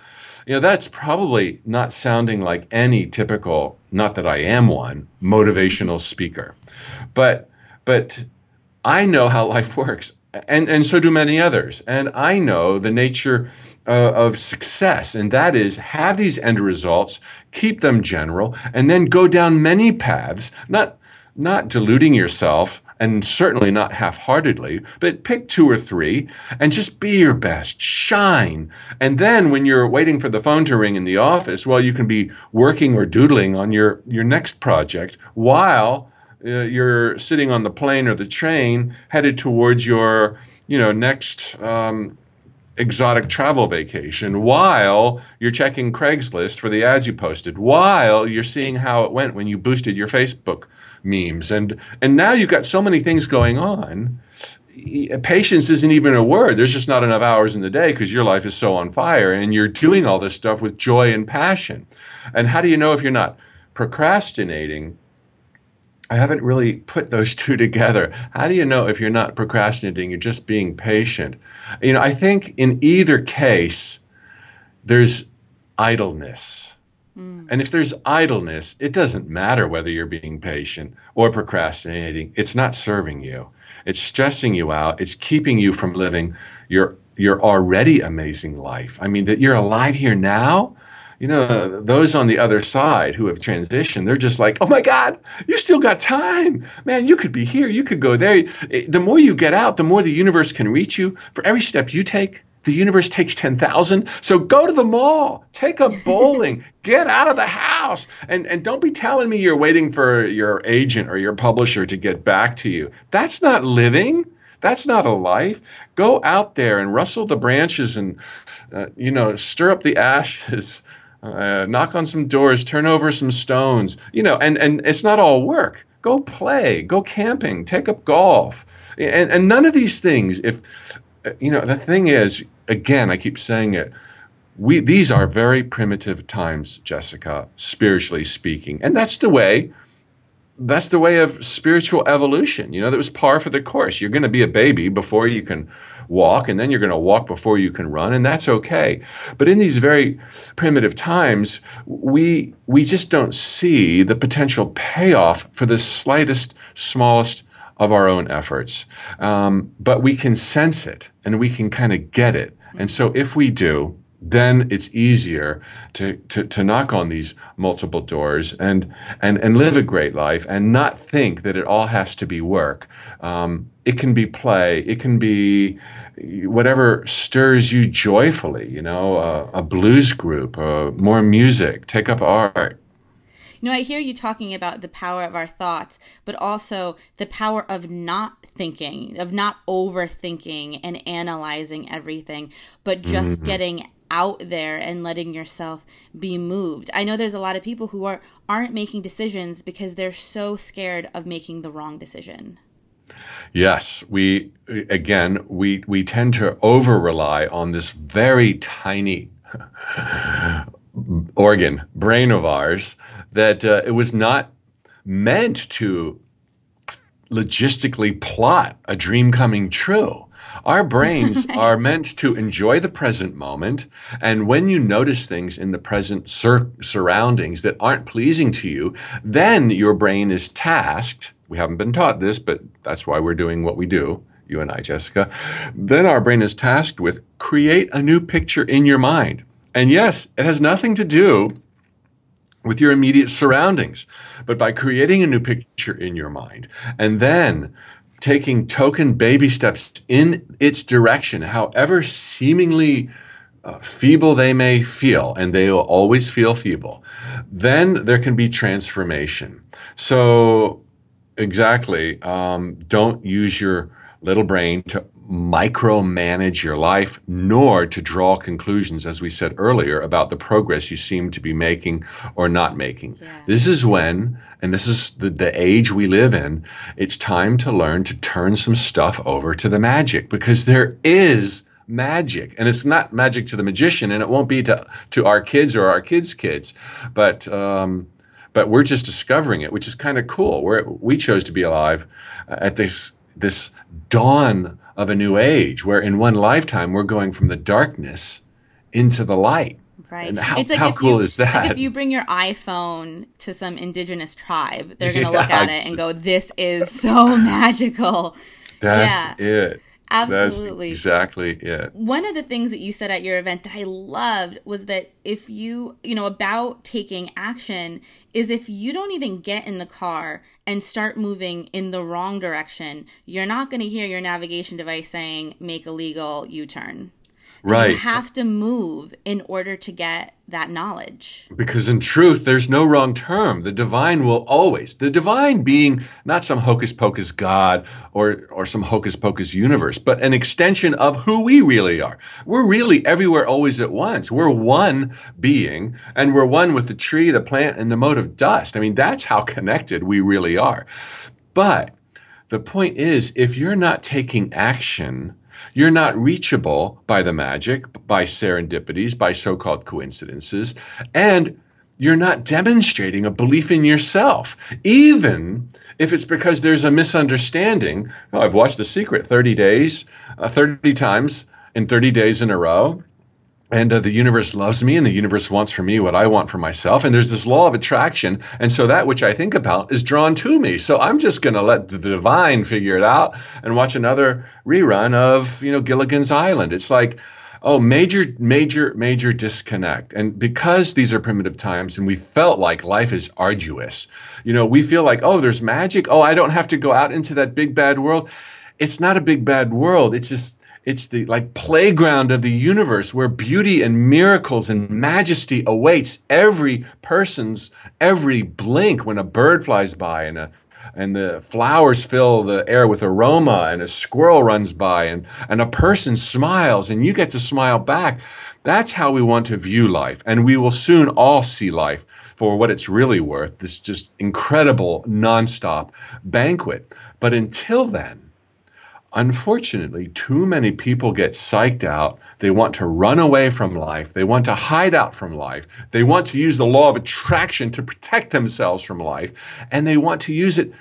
you know, that's probably not sounding like any typical, not that I am one, motivational speaker. But but I know how life works. And, and so do many others. And I know the nature uh, of success, and that is have these end results, keep them general, and then go down many paths, not, not deluding yourself and certainly not half heartedly, but pick two or three and just be your best, shine. And then when you're waiting for the phone to ring in the office, well, you can be working or doodling on your, your next project while uh, you're sitting on the plane or the train headed towards your you know next um, exotic travel vacation while you're checking Craigslist for the ads you posted, while you're seeing how it went when you boosted your Facebook memes. And and now you've got so many things going on. Patience isn't even a word. There's just not enough hours in the day because your life is so on fire and you're doing all this stuff with joy and passion. And how do you know if you're not procrastinating? I haven't really put those two together. How do you know if you're not procrastinating, you're just being patient? You know, I think in either case, there's idleness. Mm. And if there's idleness, it doesn't matter whether you're being patient or procrastinating. It's not serving you. It's stressing you out. It's keeping you from living your your already amazing life. I mean, that you're alive here now you know, those on the other side who have transitioned, they're just like, oh my God, you still got time. Man, you could be here, you could go there. The more you get out, the more the universe can reach you. For every step you take, the universe takes 10,000. So go to the mall, take up bowling, get out of the house. And, and don't be telling me you're waiting for your agent or your publisher to get back to you. That's not living. That's not a life. Go out there and rustle the branches and, uh, you know, stir up the ashes uh, knock on some doors, turn over some stones, you know, and, and it's not all work. go play, go camping, take up golf. And, and none of these things, if, you know, the thing is, again, I keep saying it, we, these are very primitive times, Jessica, spiritually speaking. And that's the way that's the way of spiritual evolution. You know, that was par for the course. You're going to be a baby before you can walk, and then you're going to walk before you can run, and that's okay. But in these very primitive times, we we just don't see the potential payoff for the slightest, smallest of our own efforts. Um, but we can sense it, and we can kind of get it. And so, if we do, then it's easier to, to, to knock on these multiple doors and, and, and live a great life and not think that it all has to be work. Um, it can be play, it can be whatever stirs you joyfully, you know, uh, a blues group, uh, more music, take up art. You know, I hear you talking about the power of our thoughts, but also the power of not thinking, of not overthinking and analyzing everything, but just mm-hmm. getting out there and letting yourself be moved. I know there's a lot of people who are aren't making decisions because they're so scared of making the wrong decision. Yes, we again we we tend to over rely on this very tiny organ brain of ours that uh, it was not meant to logistically plot a dream coming true. Our brains are meant to enjoy the present moment. And when you notice things in the present sur- surroundings that aren't pleasing to you, then your brain is tasked. We haven't been taught this, but that's why we're doing what we do, you and I, Jessica. Then our brain is tasked with create a new picture in your mind. And yes, it has nothing to do with your immediate surroundings, but by creating a new picture in your mind and then taking token baby steps in its direction, however seemingly uh, feeble they may feel, and they will always feel feeble, then there can be transformation. So, exactly, um, don't use your little brain to micromanage your life, nor to draw conclusions, as we said earlier, about the progress you seem to be making or not making. Yeah. This is when, and this is the, the age we live in, it's time to learn to turn some stuff over to the magic because there is magic and it's not magic to the magician and it won't be to, to our kids or our kids' kids, but, um, but we're just discovering it, which is kind of cool. we we chose to be alive at this this dawn of a new age where in one lifetime we're going from the darkness into the light. Right. And how, like how cool you, is that? Like if you bring your iPhone to some indigenous tribe, they're going to yeah, look at it and go, this is so magical. That's yeah. it. Absolutely. That's exactly it. One of the things that you said at your event that I loved was that if you, you know, about taking action is if you don't even get in the car and start moving in the wrong direction, you're not going to hear your navigation device saying make a legal U-turn. Right. You have to move in order to get that knowledge. Because in truth, there's no wrong term. The divine will always, the divine being not some hocus pocus God or, or some hocus pocus universe, but an extension of who we really are. We're really everywhere, always at once. We're one being, and we're one with the tree, the plant, and the mote of dust. I mean, that's how connected we really are. But the point is, if you're not taking action, you're not reachable by the magic, by serendipities, by so called coincidences, and you're not demonstrating a belief in yourself, even if it's because there's a misunderstanding. Oh, I've watched The Secret 30 days, uh, 30 times in 30 days in a row and uh, the universe loves me and the universe wants for me what i want for myself and there's this law of attraction and so that which i think about is drawn to me. So i'm just going to let the divine figure it out and watch another rerun of you know gilligan's island. It's like oh major major major disconnect. And because these are primitive times and we felt like life is arduous you know we feel like oh there's magic. Oh i don't have to go out into that big bad world. It's not a big bad world. It's just it's the like playground of the universe where beauty and miracles and majesty awaits every person's every blink when a bird flies by and a and the flowers fill the air with aroma and a squirrel runs by and, and a person smiles and you get to smile back That's how we want to view life. And we will soon all see life for what it's really worth this just incredible, nonstop banquet. But until then, unfortunately, too many people get psyched out. They want to run away from life. They want to hide out from life. They want to use the law of attraction to protect themselves from life. And they want to use it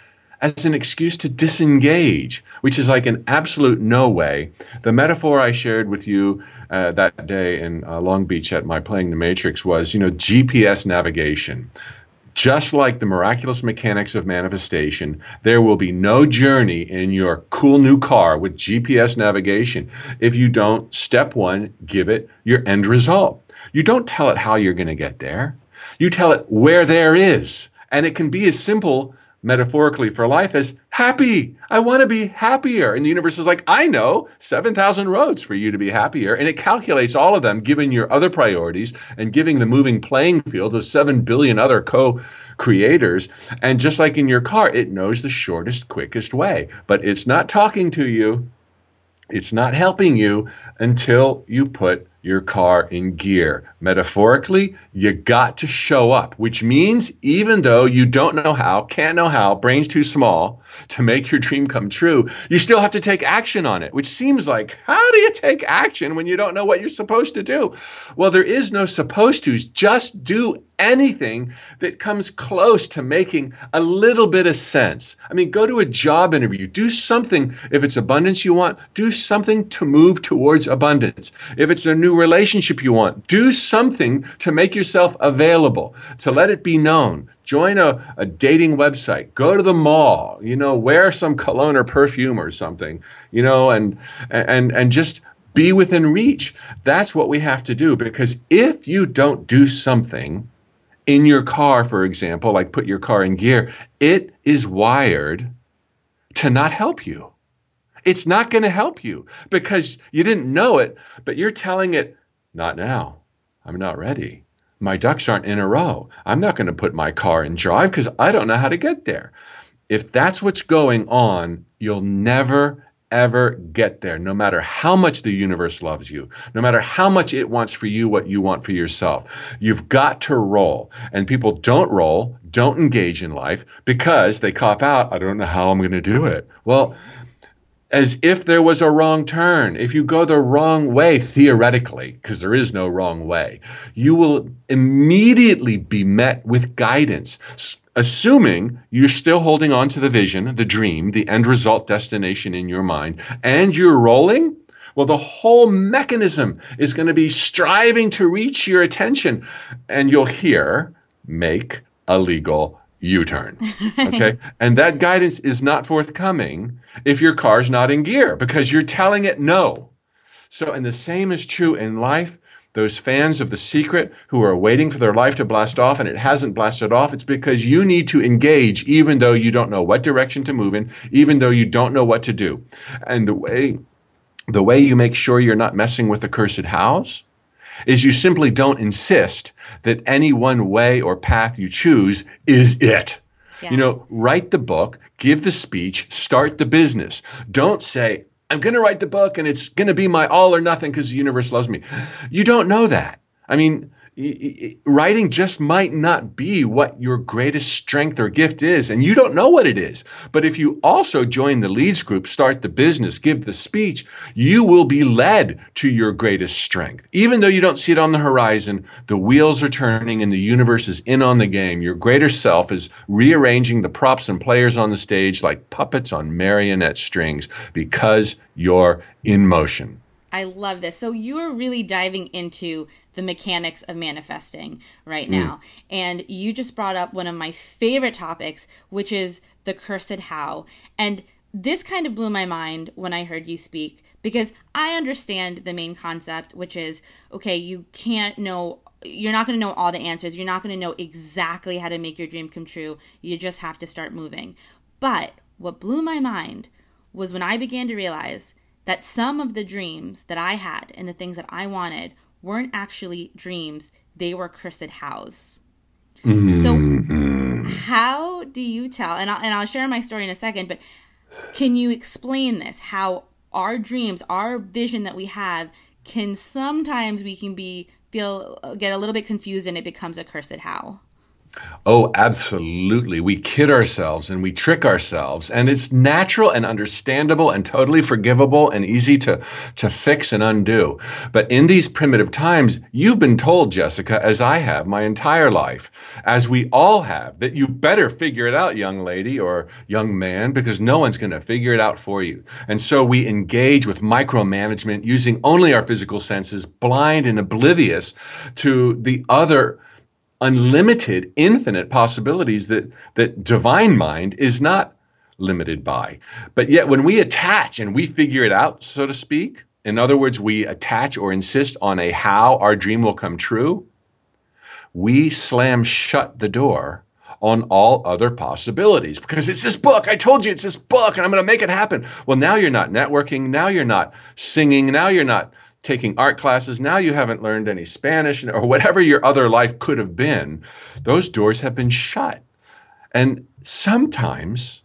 as an excuse to disengage, which is like an absolute no way. The metaphor I shared with you uh, that day in uh, Long Beach at my Playing the Matrix was, you know, GPS navigation. Just like the miraculous mechanics of manifestation, there will be no journey in your cool new car with GPS navigation if you don't, step one, give it your end result. You don't tell it how you're going to get there. You tell it where there is. And it can be as simple metaphorically for life as happy. I want to be happier. And the universe is like, I know 7,000 roads for you to be happier. And it calculates all of them, given your other priorities and giving the moving playing field of 7 billion other co creators. And just like in your car, it knows the shortest, quickest way. But it's not talking to you, it's not helping you until you put your car in gear. Metaphorically, you got to show up, which means even though you don't know how, can't know how, brain's too small to make your dream come true, you still have to take action on it, which seems like, how do you take action when you don't know what you're supposed to do? Well, there is no supposed to. Just do anything that comes close to making a little bit of sense. I mean, go to a job interview, do something. If it's abundance you want, do something to move towards abundance. If it's a new relationship you want, do something to make yourself available, to let it be known. Join a, a dating website, go to the mall, you know, wear some cologne or perfume or something, you know, and and and just be within reach. That's what we have to do because if you don't do something, in your car, for example, like put your car in gear, it is wired to not help you. It's not going to help you because you didn't know it, but you're telling it, not now. I'm not ready. My ducks aren't in a row. I'm not going to put my car in drive because I don't know how to get there. If that's what's going on, you'll never, ever get there, no matter how much the universe loves you, no matter how much it wants for you what you want for yourself. You've got to roll. And people don't roll, don't engage in life because they cop out. I don't know how I'm going to do it. Well, as if there was a wrong turn. If you go the wrong way, theoretically, because there is no wrong way, you will immediately be met with guidance assuming you're still holding on to the vision, the dream, the end result destination in your mind, and you're rolling, well, the whole mechanism is going to be striving to reach your attention. And you'll hear, make a legal U turn. Okay. and that guidance is not forthcoming if your car's not in gear because you're telling it no. So, and the same is true in life those fans of The Secret who are waiting for their life to blast off and it hasn't blasted off, it's because you need to engage even though you don't know what direction to move in, even though you don't know what to do. And the way the way you make sure you're not messing with the cursed hows is you simply don't insist that any one way or path you choose is it. Yes. You know, write the book, give the speech, start the business. Don't say, I'm going to write the book and it's going to be my all or nothing because the universe loves me. You don't know that. I mean, writing just might not be what your greatest strength or gift is, and you don't know what it is. But if you also join the leads group, start the business, give the speech, you will be led to your greatest strength. Even though you don't see it on the horizon, the wheels are turning and the universe is in on the game. Your greater self is rearranging the props and players on the stage like puppets on marionette strings because you're in motion. I love this. So you are really diving into the mechanics of manifesting right mm. now. And you just brought up one of my favorite topics, which is the cursed how. And this kind of blew my mind when I heard you speak because I understand the main concept, which is okay, you can't know, you're not going to know all the answers. You're not going to know exactly how to make your dream come true. You just have to start moving. But what blew my mind was when I began to realize that some of the dreams that I had and the things that I wanted weren't actually dreams, they were cursed hows. Mm-hmm. So, how do you tell? And I'll, and I'll share my story in a second, but can you explain this? How our dreams, our vision that we have, can sometimes we can be feel get a little bit confused and it becomes a cursed how. Oh, absolutely. We kid ourselves and we trick ourselves. And it's natural and understandable and totally forgivable and easy to, to fix and undo. But in these primitive times, you've been told, Jessica, as I have my entire life, as we all have, that you better figure it out, young lady or young man, because no one's going to figure it out for you. And so we engage with micromanagement using only our physical senses, blind and oblivious to the other unlimited, infinite possibilities that, that divine mind is not limited by. But yet, when we attach and we figure it out, so to speak, in other words, we attach or insist on a how our dream will come true, we slam shut the door on all other possibilities because it's this book. I told you it's this book and I'm going to make it happen. Well, now you're not networking. Now you're not singing. Now you're not taking art classes. Now you haven't learned any Spanish or whatever your other life could have been. Those doors have been shut. And sometimes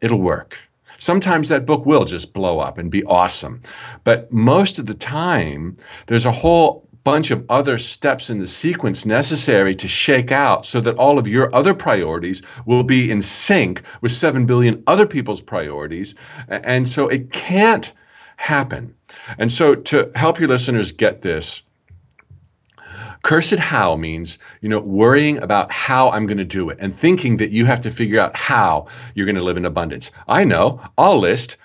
it'll work. Sometimes that book will just blow up and be awesome. But most of the time, there's a whole bunch of other steps in the sequence necessary to shake out so that all of your other priorities will be in sync with 7 billion other people's priorities. And so it can't happen. And so to help your listeners get this, Cursed how means, you know, worrying about how I'm going to do it and thinking that you have to figure out how you're going to live in abundance. I know I'll list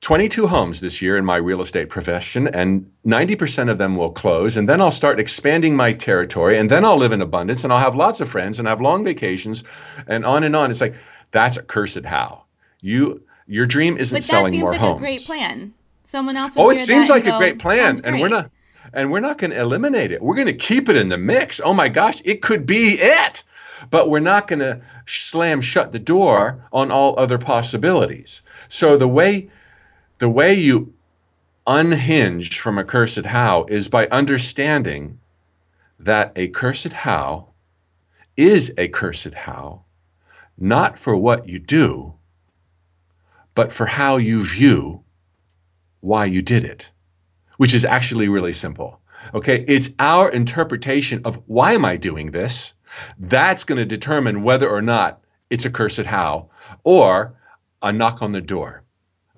22 homes this year in my real estate profession, and 90% of them will close. And then I'll start expanding my territory, and then I'll live in abundance, and I'll have lots of friends and have long vacations, and on and on. It's like that's a cursed how. You your dream isn't selling more homes. But that seems like a great plan. Someone else. oh, it seems like a great plan, and we're not, and we're not going to eliminate it. We're going to keep it in the mix. Oh my gosh, it could be it, but we're not going to slam shut the door on all other possibilities. So the way, the way you unhinge from a cursed how is by understanding that a cursed how is a cursed how, not for what you do, but for how you view why you did it, which is actually really simple. Okay, it's our interpretation of why am I doing this? That's going to determine whether or not it's a cursed how or a knock on the door.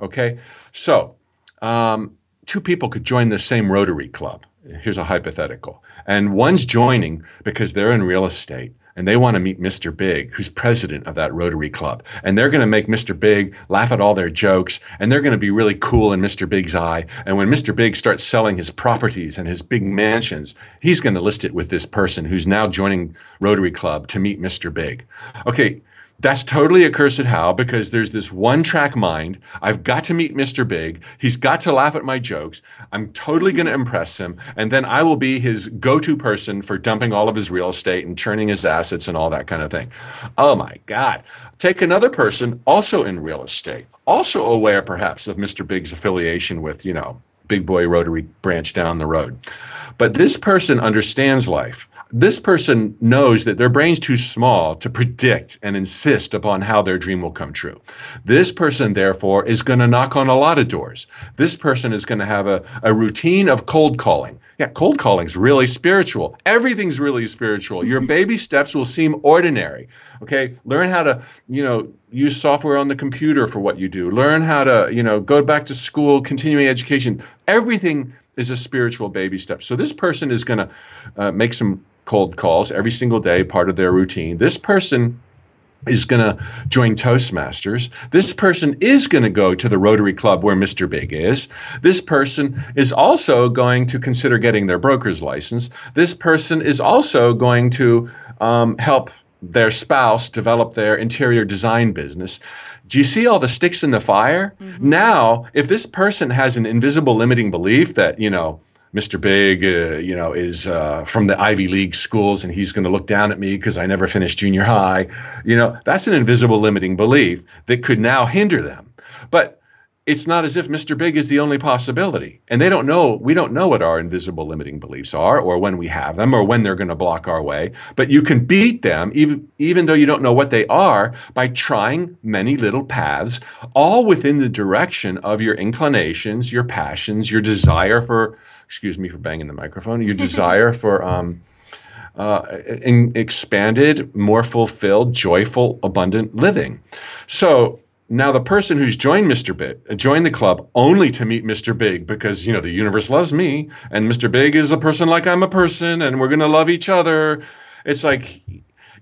Okay, so um, two people could join the same Rotary Club. Here's a hypothetical. And one's joining because they're in real estate and they want to meet Mr. Big, who's president of that Rotary Club. And they're going to make Mr. Big laugh at all their jokes, and they're going to be really cool in Mr. Big's eye. And when Mr. Big starts selling his properties and his big mansions, he's going to list it with this person who's now joining Rotary Club to meet Mr. Big. Okay, that's totally a cursed how because there's this one track mind. I've got to meet Mr. Big. He's got to laugh at my jokes. I'm totally going to impress him. And then I will be his go to person for dumping all of his real estate and churning his assets and all that kind of thing. Oh my God. Take another person also in real estate, also aware perhaps of Mr. Big's affiliation with, you know, Big Boy Rotary branch down the road. But this person understands life this person knows that their brain's too small to predict and insist upon how their dream will come true. This person, therefore, is going to knock on a lot of doors. This person is going to have a, a routine of cold calling. Yeah, cold calling's really spiritual. Everything's really spiritual. Your baby steps will seem ordinary. Okay, learn how to, you know, use software on the computer for what you do. Learn how to, you know, go back to school, continuing education. Everything is a spiritual baby step. So this person is going to uh, make some cold calls every single day, part of their routine. This person is going to join Toastmasters. This person is going to go to the Rotary Club where Mr. Big is. This person is also going to consider getting their broker's license. This person is also going to um, help their spouse develop their interior design business. Do you see all the sticks in the fire? Mm-hmm. Now, if this person has an invisible limiting belief that, you know, Mr. Big, uh, you know, is uh, from the Ivy League schools and he's going to look down at me because I never finished junior high. You know, that's an invisible limiting belief that could now hinder them. But it's not as if Mr. Big is the only possibility. And they don't know, we don't know what our invisible limiting beliefs are or when we have them or when they're going to block our way. But you can beat them, even, even though you don't know what they are, by trying many little paths, all within the direction of your inclinations, your passions, your desire for excuse me for banging the microphone, your desire for um, uh, in, expanded, more fulfilled, joyful, abundant living. So now the person who's joined Mr. Big, joined the club only to meet Mr. Big because you know the universe loves me and Mr. Big is a person like I'm a person and we're gonna love each other. It's like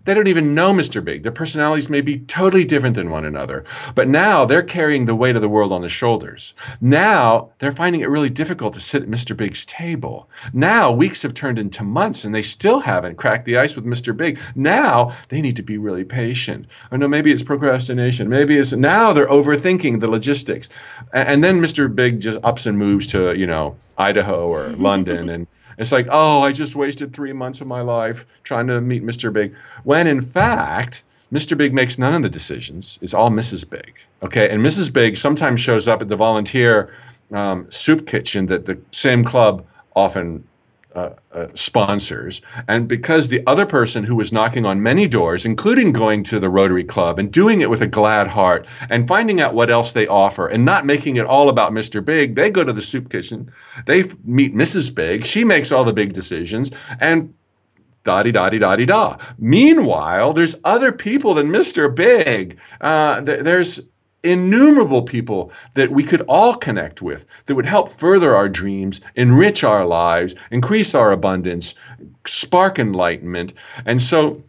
they don't even know Mr. Big. Their personalities may be totally different than one another. But now they're carrying the weight of the world on their shoulders. Now they're finding it really difficult to sit at Mr. Big's table. Now weeks have turned into months and they still haven't cracked the ice with Mr. Big. Now they need to be really patient. Or no, maybe it's procrastination. Maybe it's now they're overthinking the logistics. And then Mr. Big just ups and moves to, you know, Idaho or London and it's like, oh, I just wasted three months of my life trying to meet Mr. Big. When in fact, Mr. Big makes none of the decisions. It's all Mrs. Big. Okay. And Mrs. Big sometimes shows up at the volunteer um, soup kitchen that the same club often uh, uh, sponsors. And because the other person who was knocking on many doors, including going to the Rotary Club and doing it with a glad heart and finding out what else they offer and not making it all about Mr. Big, they go to the soup kitchen. They meet Mrs. Big. She makes all the big decisions. And da di da di da di da. Meanwhile, there's other people than Mr. Big. Uh, th- there's innumerable people that we could all connect with that would help further our dreams, enrich our lives, increase our abundance, spark enlightenment. And so,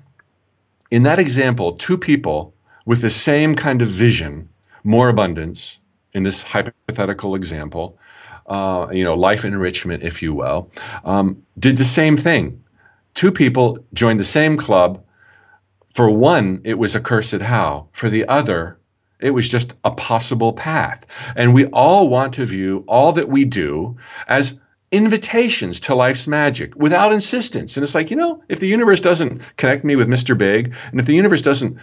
in that example, two people with the same kind of vision, more abundance, in this hypothetical example, uh, you know, life enrichment, if you will, um, did the same thing. Two people joined the same club. For one, it was a cursed how. For the other, it was just a possible path. And we all want to view all that we do as invitations to life's magic without insistence. And it's like, you know, if the universe doesn't connect me with Mr. Big, and if the universe doesn't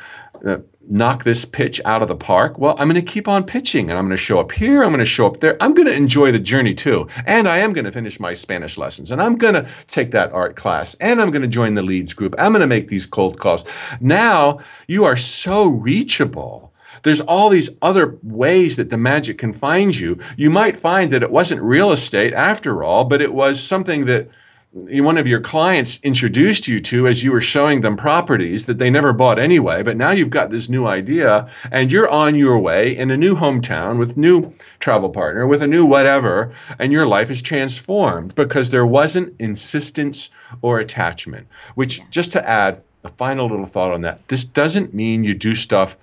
uh, knock this pitch out of the park, well, I'm going to keep on pitching and I'm going to show up here, I'm going to show up there. I'm going to enjoy the journey too. And I am going to finish my Spanish lessons and I'm going to take that art class and I'm going to join the leads group. I'm going to make these cold calls. Now you are so reachable there's all these other ways that the magic can find you. You might find that it wasn't real estate after all, but it was something that one of your clients introduced you to as you were showing them properties that they never bought anyway but now you've got this new idea and you're on your way in a new hometown with new travel partner with a new whatever and your life is transformed because there wasn't insistence or attachment which just to add a final little thought on that this doesn't mean you do stuff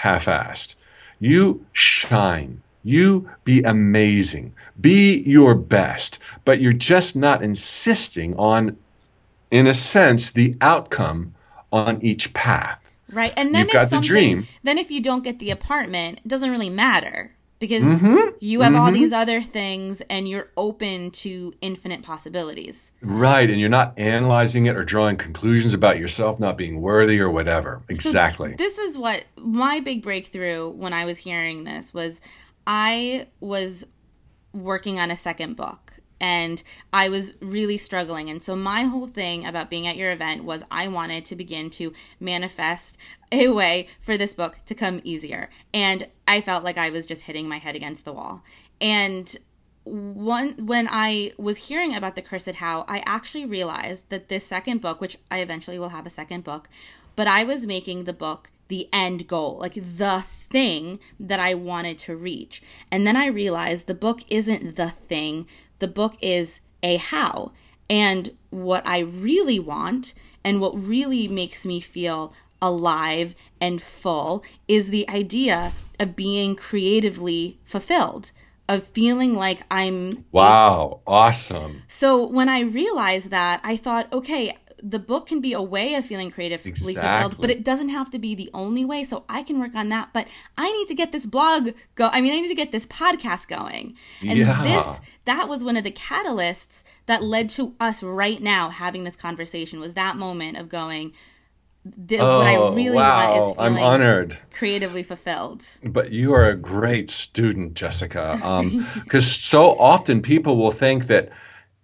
half assed. You shine. You be amazing. Be your best. But you're just not insisting on, in a sense, the outcome on each path. Right. And then You've got the dream. Then if you don't get the apartment, it doesn't really matter because mm-hmm. you have mm-hmm. all these other things and you're open to infinite possibilities. Right. And you're not analyzing it or drawing conclusions about yourself not being worthy or whatever. Exactly. So this is what my big breakthrough when I was hearing this was I was working on a second book and I was really struggling. And so, my whole thing about being at your event was I wanted to begin to manifest a way for this book to come easier. And I felt like I was just hitting my head against the wall. And one when I was hearing about the cursed how, I actually realized that this second book, which I eventually will have a second book, but I was making the book the end goal, like the thing that I wanted to reach. And then I realized the book isn't the thing, the book is a how. And what I really want and what really makes me feel alive and full is the idea of being creatively fulfilled of feeling like I'm Wow, awesome. So when I realized that, I thought, okay, the book can be a way of feeling creatively exactly. fulfilled, but it doesn't have to be the only way. So I can work on that. But I need to get this blog go. I mean, I need to get this podcast going. And yeah. this that was one of the catalysts that led to us right now having this conversation. Was that moment of going. oh, what I really wow. want is I'm honored, creatively fulfilled. But you are a great student, Jessica, because um, so often people will think that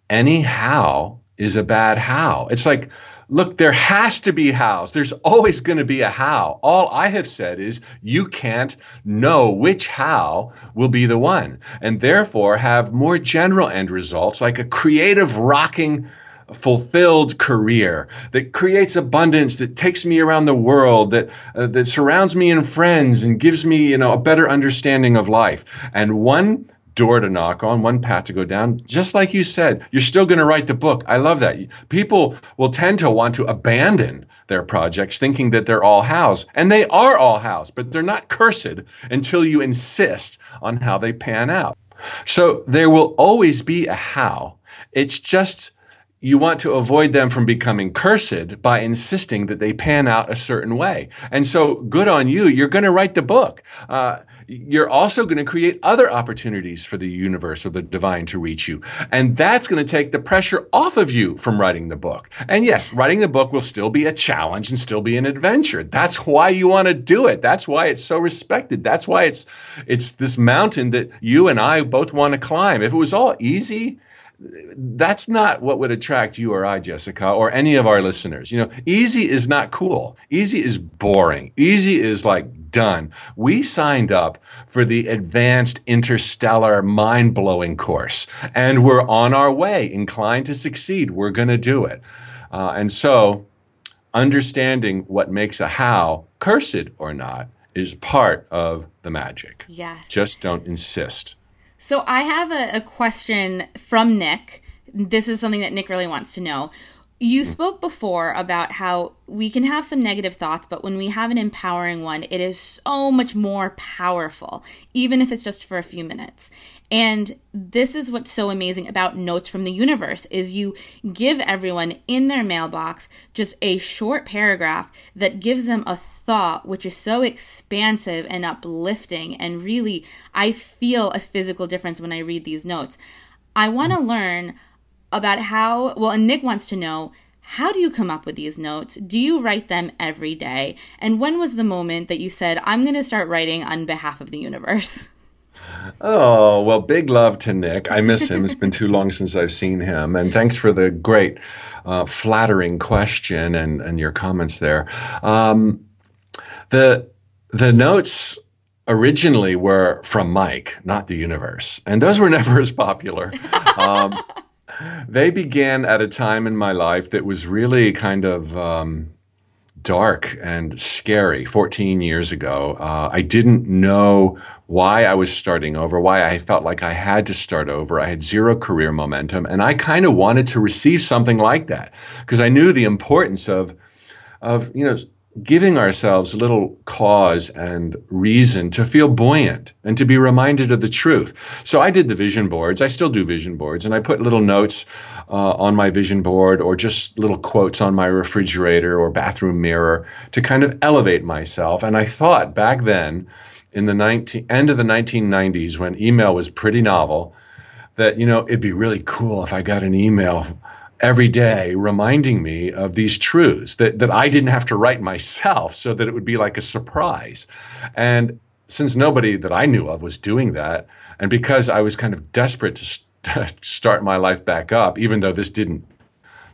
anyhow is a bad how. It's like look, there has to be hows. There's always going to be a how. All I have said is you can't know which how will be the one, and therefore have more general end results like a creative, rocking, fulfilled career that creates abundance, that takes me around the world, that uh, that surrounds me in friends and gives me, you know, a better understanding of life. And one door to knock on, one path to go down. Just like you said, you're still going to write the book. I love that. People will tend to want to abandon their projects thinking that they're all hows, and they are all hows, but they're not cursed until you insist on how they pan out. So there will always be a how. It's just you want to avoid them from becoming cursed by insisting that they pan out a certain way. And so, good on you. You're going to write the book. Uh, you're also going to create other opportunities for the universe or the divine to reach you. And that's going to take the pressure off of you from writing the book. And yes, writing the book will still be a challenge and still be an adventure. That's why you want to do it. That's why it's so respected. That's why it's it's this mountain that you and I both want to climb. If it was all easy, that's not what would attract you or I, Jessica, or any of our listeners. You know, easy is not cool. Easy is boring. Easy is like done. We signed up for the advanced interstellar mind blowing course, and we're on our way, inclined to succeed. We're going to do it. Uh, and so, understanding what makes a how, cursed or not, is part of the magic. Yes. Just don't insist. So I have a, a question from Nick. This is something that Nick really wants to know. You spoke before about how we can have some negative thoughts, but when we have an empowering one, it is so much more powerful, even if it's just for a few minutes. And this is what's so amazing about notes from the universe is you give everyone in their mailbox just a short paragraph that gives them a thought which is so expansive and uplifting and really I feel a physical difference when I read these notes. I want to learn about how well and Nick wants to know how do you come up with these notes? Do you write them every day? And when was the moment that you said, I'm going to start writing on behalf of the universe? Oh, well, big love to Nick. I miss him. It's been too long since I've seen him. And thanks for the great, uh, flattering question and, and your comments there. Um, the, the notes originally were from Mike, not the universe. And those were never as popular. Um, they began at a time in my life that was really kind of. Um, dark and scary 14 years ago. Uh, I didn't know why I was starting over, why I felt like I had to start over. I had zero career momentum, and I kind of wanted to receive something like that because I knew the importance of, of you know, giving ourselves a little cause and reason to feel buoyant and to be reminded of the truth. So I did the vision boards. I still do vision boards, and I put little notes uh, on my vision board or just little quotes on my refrigerator or bathroom mirror to kind of elevate myself. And I thought back then, in the 19, end of the 1990s, when email was pretty novel, that you know it'd be really cool if I got an email every day reminding me of these truths that, that I didn't have to write myself so that it would be like a surprise. And since nobody that I knew of was doing that, and because I was kind of desperate to st- start my life back up, even though this didn't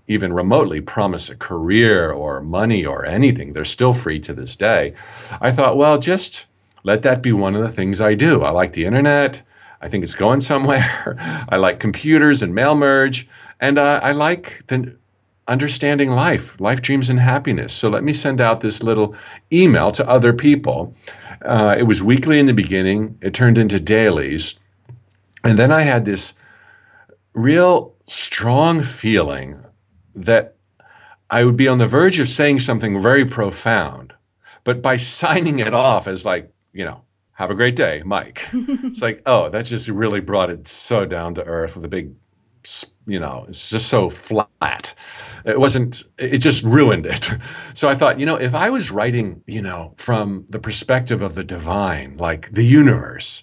even remotely promise a career or money or anything, they're still free to this day. I thought, well, just let that be one of the things I do. I like the internet. I think it's going somewhere. I like computers and mail merge. And uh, I like the understanding life, life dreams and happiness. So let me send out this little email to other people. Uh, it was weekly in the beginning, it turned into dailies. And then I had this real strong feeling that I would be on the verge of saying something very profound. But by signing it off as like, you know, have a great day, Mike. it's like, oh, that just really brought it so down to earth with a big you know, it's just so flat. It wasn't, it just ruined it. So I thought, you know, if I was writing, you know, from the perspective of the divine, like the universe,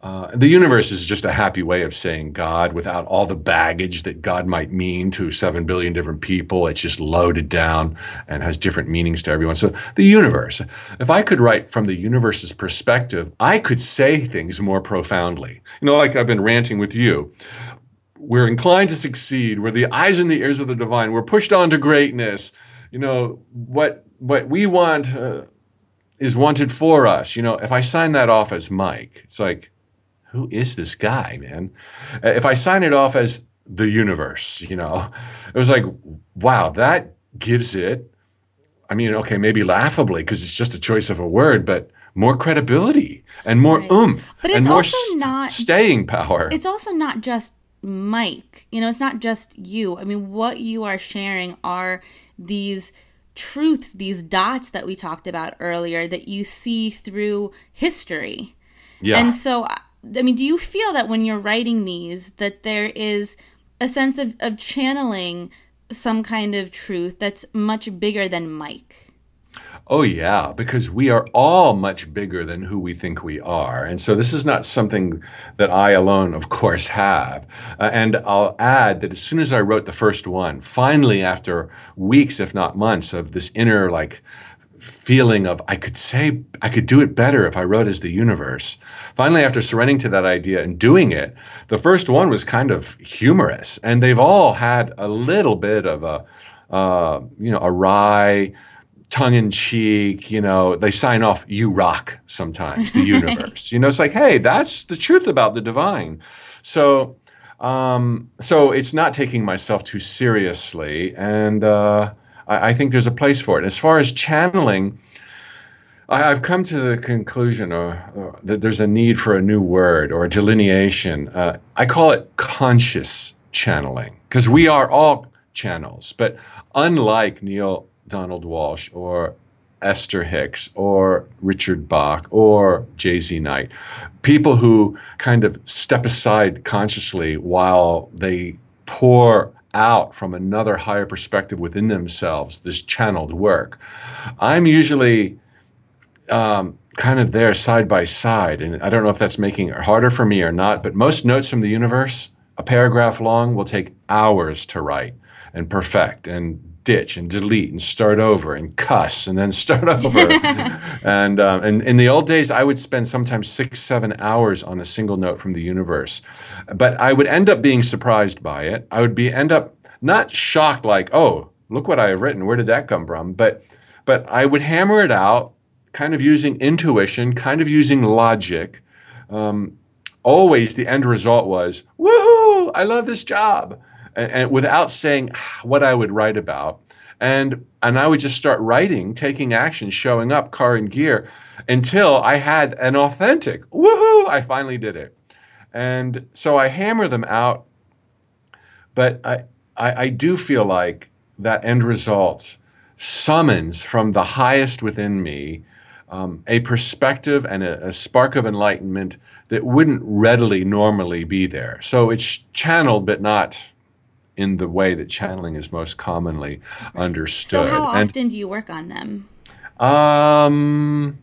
uh, the universe is just a happy way of saying God without all the baggage that God might mean to 7 billion different people. It's just loaded down and has different meanings to everyone. So, the universe, if I could write from the universe's perspective, I could say things more profoundly. You know, like I've been ranting with you we're inclined to succeed. We're the eyes and the ears of the divine. We're pushed on to greatness. You know, what, what we want uh, is wanted for us. You know, if I sign that off as Mike, it's like, who is this guy, man? Uh, if I sign it off as the universe, you know, it was like, wow, that gives it, I mean, okay, maybe laughably, because it's just a choice of a word, but more credibility and more right. oomph but it's and more also not staying power. It's also not just Mike. You know, it's not just you. I mean, what you are sharing are these truths, these dots that we talked about earlier that you see through history. Yeah. And so I mean, do you feel that when you're writing these that there is a sense of, of channeling some kind of truth that's much bigger than Mike? Oh, yeah, because we are all much bigger than who we think we are. And so this is not something that I alone, of course, have. Uh, and I'll add that as soon as I wrote the first one, finally, after weeks, if not months, of this inner, like, feeling of I could say I could do it better if I wrote as the universe. Finally, after surrendering to that idea and doing it, the first one was kind of humorous, and they've all had a little bit of a uh, you know a wry tongue in cheek, you know, they sign off, you rock sometimes, the universe. you know, it's like, hey, that's the truth about the divine. So, um, so it's not taking myself too seriously. And uh, I, I, think there's a place for it. As far as channeling, I, have come to the conclusion or, or, that there's a need for a new word or a delineation. Uh, I call it conscious channeling because we are all channels. But unlike Neale Donald Walsch or Esther Hicks or Richard Bach or JZ Knight, people who kind of step aside consciously while they pour out from another higher perspective within themselves this channeled work. I'm usually um, kind of there side by side, and I don't know if that's making it harder for me or not, but most notes from the universe, a paragraph long, will take hours to write and perfect and ditch and delete and start over and cuss and then start over. and, um, and in the old days, I would spend sometimes six, seven hours on a single note from the universe. But I would end up being surprised by it. I would be end up not shocked like, oh, look what I have written. Where did that come from? But but I would hammer it out, kind of using intuition, kind of using logic. Um, always the end result was, woohoo, I love this job and, and without saying what I would write about. And, and I would just start writing, taking action, showing up, car and gear, until I had an authentic, woohoo, I finally did it. And so I hammer them out. But I, I, I do feel like that end result summons from the highest within me um, a perspective and a, a, spark of enlightenment that wouldn't readily normally be there. So it's channeled, but not in the way that channeling is most commonly understood. So, how often and, do you work on them? Um,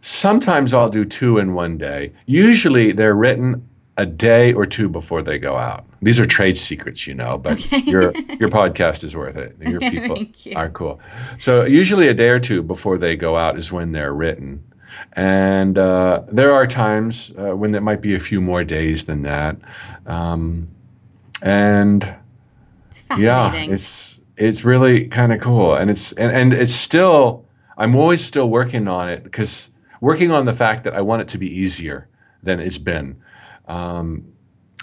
sometimes I'll do two in one day. Usually, they're written a day or two before they go out. These are trade secrets, you know, but okay. your your podcast is worth it. Your people you. are cool. So usually a day or two before they go out is when they're written. And uh, there are times uh, when it might be a few more days than that. Um, and yeah, it's it's really kind of cool, and it's and, and it's still I'm always still working on it because working on the fact that I want it to be easier than it's been. Um,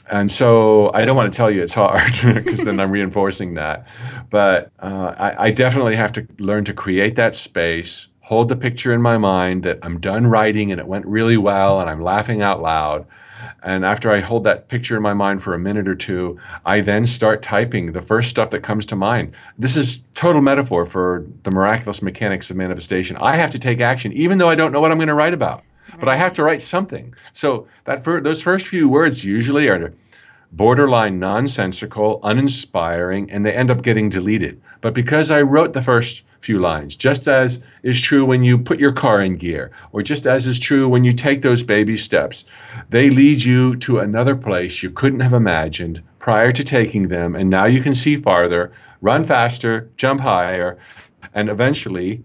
and so I don't want to tell you it's hard because then I'm reinforcing that. But uh, I, I, definitely have to learn to create that space, hold the picture in my mind that I'm done writing and it went really well and I'm laughing out loud. And after I hold that picture in my mind for a minute or two, I then start typing the first stuff that comes to mind. This is total metaphor for the miraculous mechanics of manifestation. I have to take action, even though I don't know what I'm going to write about. But I have to write something. So that those first few words usually are borderline nonsensical, uninspiring, and they end up getting deleted. But because I wrote the first few lines, just as is true when you put your car in gear, or just as is true when you take those baby steps. They lead you to another place you couldn't have imagined prior to taking them, and now you can see farther, run faster, jump higher, and eventually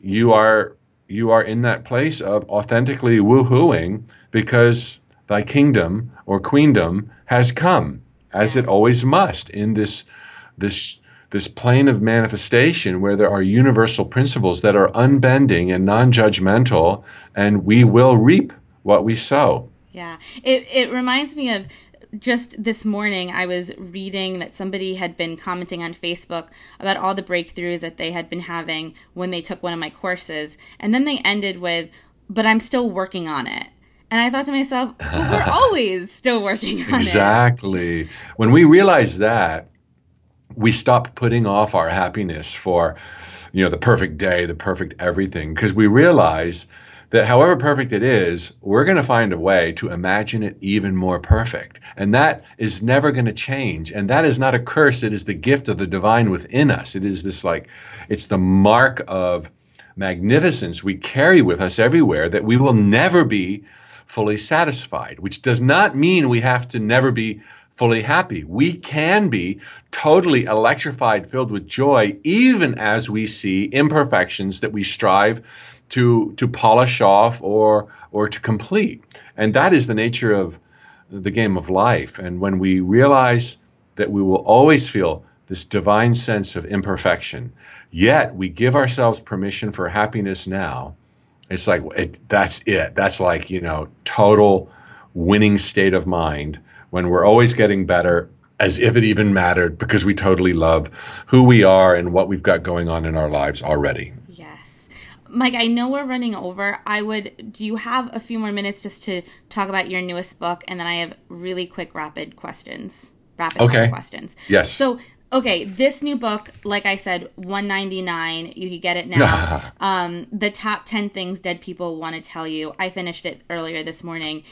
you are you are in that place of authentically woohooing because thy kingdom or queendom has come. as it always must in this this this plane of manifestation where there are universal principles that are unbending and non-judgmental and we will reap what we sow. Yeah. It, it reminds me of just this morning i was reading that somebody had been commenting on facebook about all the breakthroughs that they had been having when they took one of my courses and then they ended with but i'm still working on it and I thought to myself, well, we're always still working on exactly. it. Exactly. When we realize that, we stop putting off our happiness for, you know, the perfect day, the perfect everything, because we realize that however perfect it is, we're going to find a way to imagine it even more perfect. And that is never going to change. And that is not a curse. It is the gift of the divine within us. It is this like, it's the mark of magnificence we carry with us everywhere that we will never be fully satisfied, which does not mean we have to never be fully happy. We can be totally electrified, filled with joy, even as we see imperfections that we strive to, to polish off or, or to complete. And that is the nature of the game of life. And when we realize that we will always feel this divine sense of imperfection, yet we give ourselves permission for happiness now it's like it, that's it. That's like you know total winning state of mind when we're always getting better as if it even mattered because we totally love who we are and what we've got going on in our lives already. Yes. Mike, I know we're running over. I would do you have a few more minutes just to talk about your newest book and then I have really quick rapid questions. Rapid okay. questions. Yes. So okay, this new book, like I said, one ninety nine. You can get it now. um, the top ten things dead people want to tell you. I finished it earlier this morning.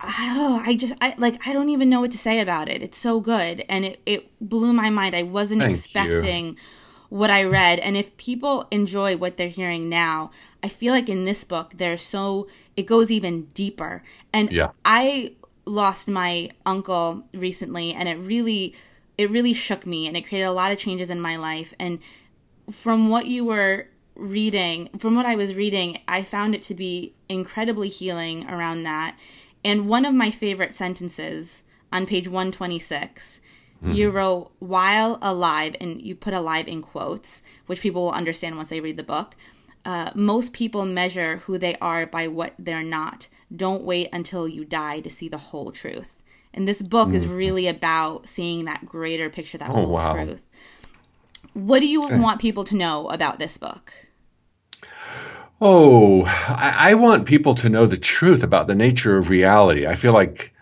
Oh, I just I like I don't even know what to say about it. It's so good, and it it blew my mind. I wasn't Thank expecting you. what I read, and if people enjoy what they're hearing now, I feel like in this book there's so it goes even deeper. And yeah. I lost my uncle recently, and it really it really shook me and it created a lot of changes in my life. And from what you were reading, from what I was reading, I found it to be incredibly healing around that. And one of my favorite sentences on page 126, mm-hmm. you wrote, while alive, and you put alive in quotes, which people will understand once they read the book. Uh, most people measure who they are by what they're not. Don't wait until you die to see the whole truth. And this book mm. is really about seeing that greater picture, that oh, whole wow. truth. What do you want people to know about this book? Oh, I, I, want people to know the truth about the nature of reality. I feel like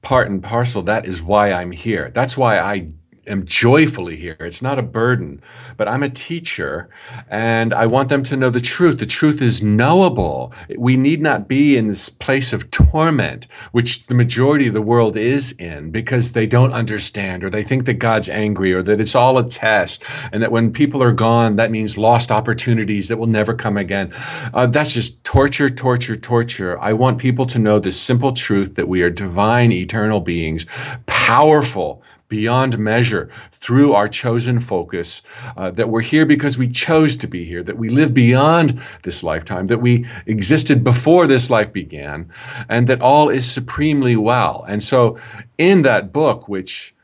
part and parcel that is why I'm here. That's why I am joyfully here. It's not a burden, but I'm a teacher and I want them to know the truth. The truth is knowable. We need not be in this place of torment, which the majority of the world is in because they don't understand or they think that God's angry or that it's all a test and that when people are gone, that means lost opportunities that will never come again. Uh, that's just torture, torture, torture. I want people to know the simple truth that we are divine, eternal beings, powerful, beyond measure through our chosen focus, uh, that we're here because we chose to be here, that we live beyond this lifetime, that we existed before this life began, and that all is supremely well. And so, in that book, which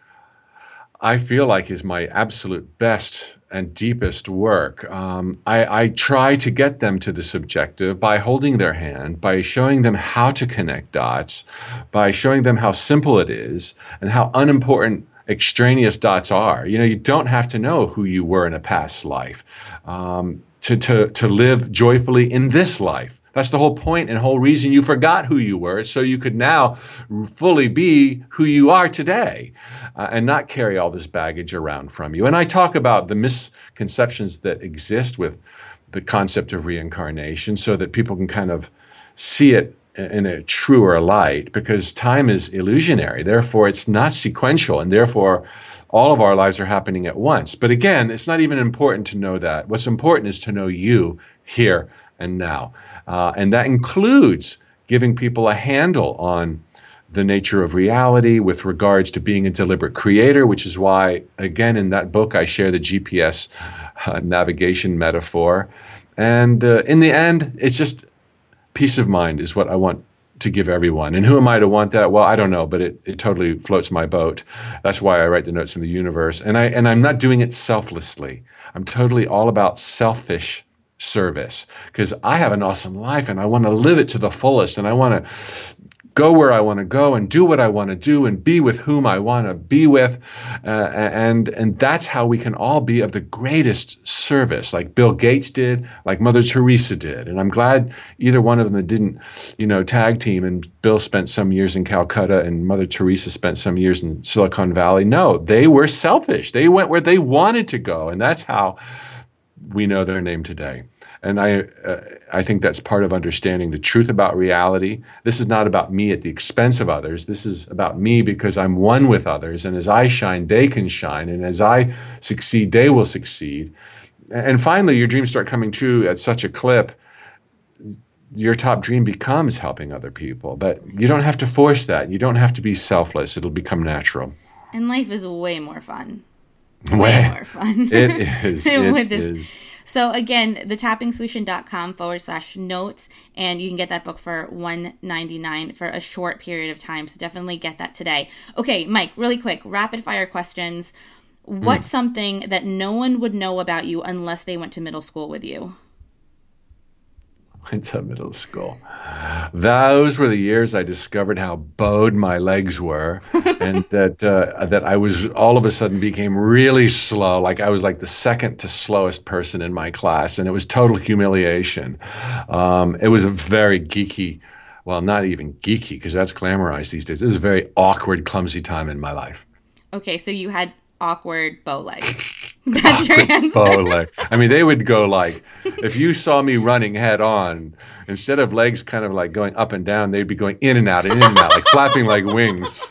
I feel like is my absolute best and deepest work. Um, I, I, try to get them to the subjective by holding their hand, by showing them how to connect dots, by showing them how simple it is and how unimportant extraneous dots are. You know, you don't have to know who you were in a past life um, to, to, to live joyfully in this life. That's the whole point and whole reason you forgot who you were, so you could now fully be who you are today uh, and not carry all this baggage around from you. And I talk about the misconceptions that exist with the concept of reincarnation so that people can kind of see it in a truer light because time is illusionary. Therefore, it's not sequential, and therefore, all of our lives are happening at once. But again, it's not even important to know that. What's important is to know you here and now. Uh, and that includes giving people a handle on the nature of reality with regards to being a deliberate creator, which is why, again, in that book, I share the GPS uh, navigation metaphor. And uh, in the end, it's just peace of mind is what I want to give everyone. And who am I to want that? Well, I don't know, but it, it totally floats my boat. That's why I write the notes from the universe. And I and I'm not doing it selflessly. I'm totally all about selfish service because I have an awesome life and I want to live it to the fullest and I want to go where I want to go and do what I want to do and be with whom I want to be with. Uh, and, and that's how we can all be of the greatest service, like Bill Gates did, like Mother Teresa did. And I'm glad either one of them didn't, you know, tag team and Bill spent some years in Calcutta and Mother Teresa spent some years in Silicon Valley. No, they were selfish. They went where they wanted to go. And that's how we know their name today. And I, uh, I think that's part of understanding the truth about reality. This is not about me at the expense of others. This is about me because I'm one with others. And as I shine, they can shine. And as I succeed, they will succeed. And finally, your dreams start coming true at such a clip. Your top dream becomes helping other people. But you don't have to force that. You don't have to be selfless. It'll become natural. And life is way more fun. Way, way more fun. It is. it is. So again, thetappingsolution.com forward slash notes, and you can get that book for one ninety nine for a short period of time. So definitely get that today. Okay, Mike, really quick, rapid fire questions. What's mm. something that no one would know about you unless they went to middle school with you? went to middle school. Those were the years I discovered how bowed my legs were, and that uh, that I was all of a sudden became really slow. Like I was like the second to slowest person in my class, and it was total humiliation. Um, it was a very geeky, well, not even geeky because that's glamorized these days. It was a very awkward, clumsy time in my life. Okay, so you had awkward bow legs. That's your answer. Bow leg. I mean, they would go like, if you saw me running head on, instead of legs kind of like going up and down, they'd be going in and out and in and out, like flapping like wings.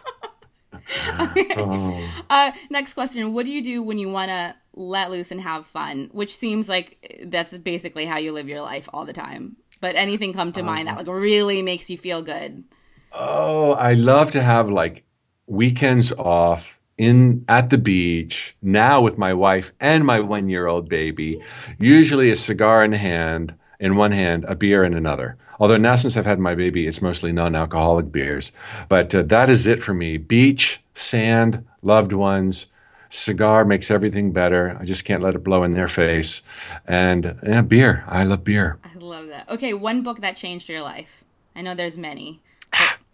Okay. Oh. Uh, next question. What do you do when you want to let loose and have fun? Which seems like that's basically how you live your life all the time. But anything come to uh, mind that like really makes you feel good? Oh, I love to have like weekends off in at the beach now with my wife and my one year old baby usually a cigar in hand in one hand a beer in another. Although now since i've had my baby it's mostly non-alcoholic beers. But uh, that is it for me. Beach sand loved ones cigar makes everything better. I just can't let it blow in their face. And yeah, beer. I love beer. I love that. Okay one book that changed your life. I know there's many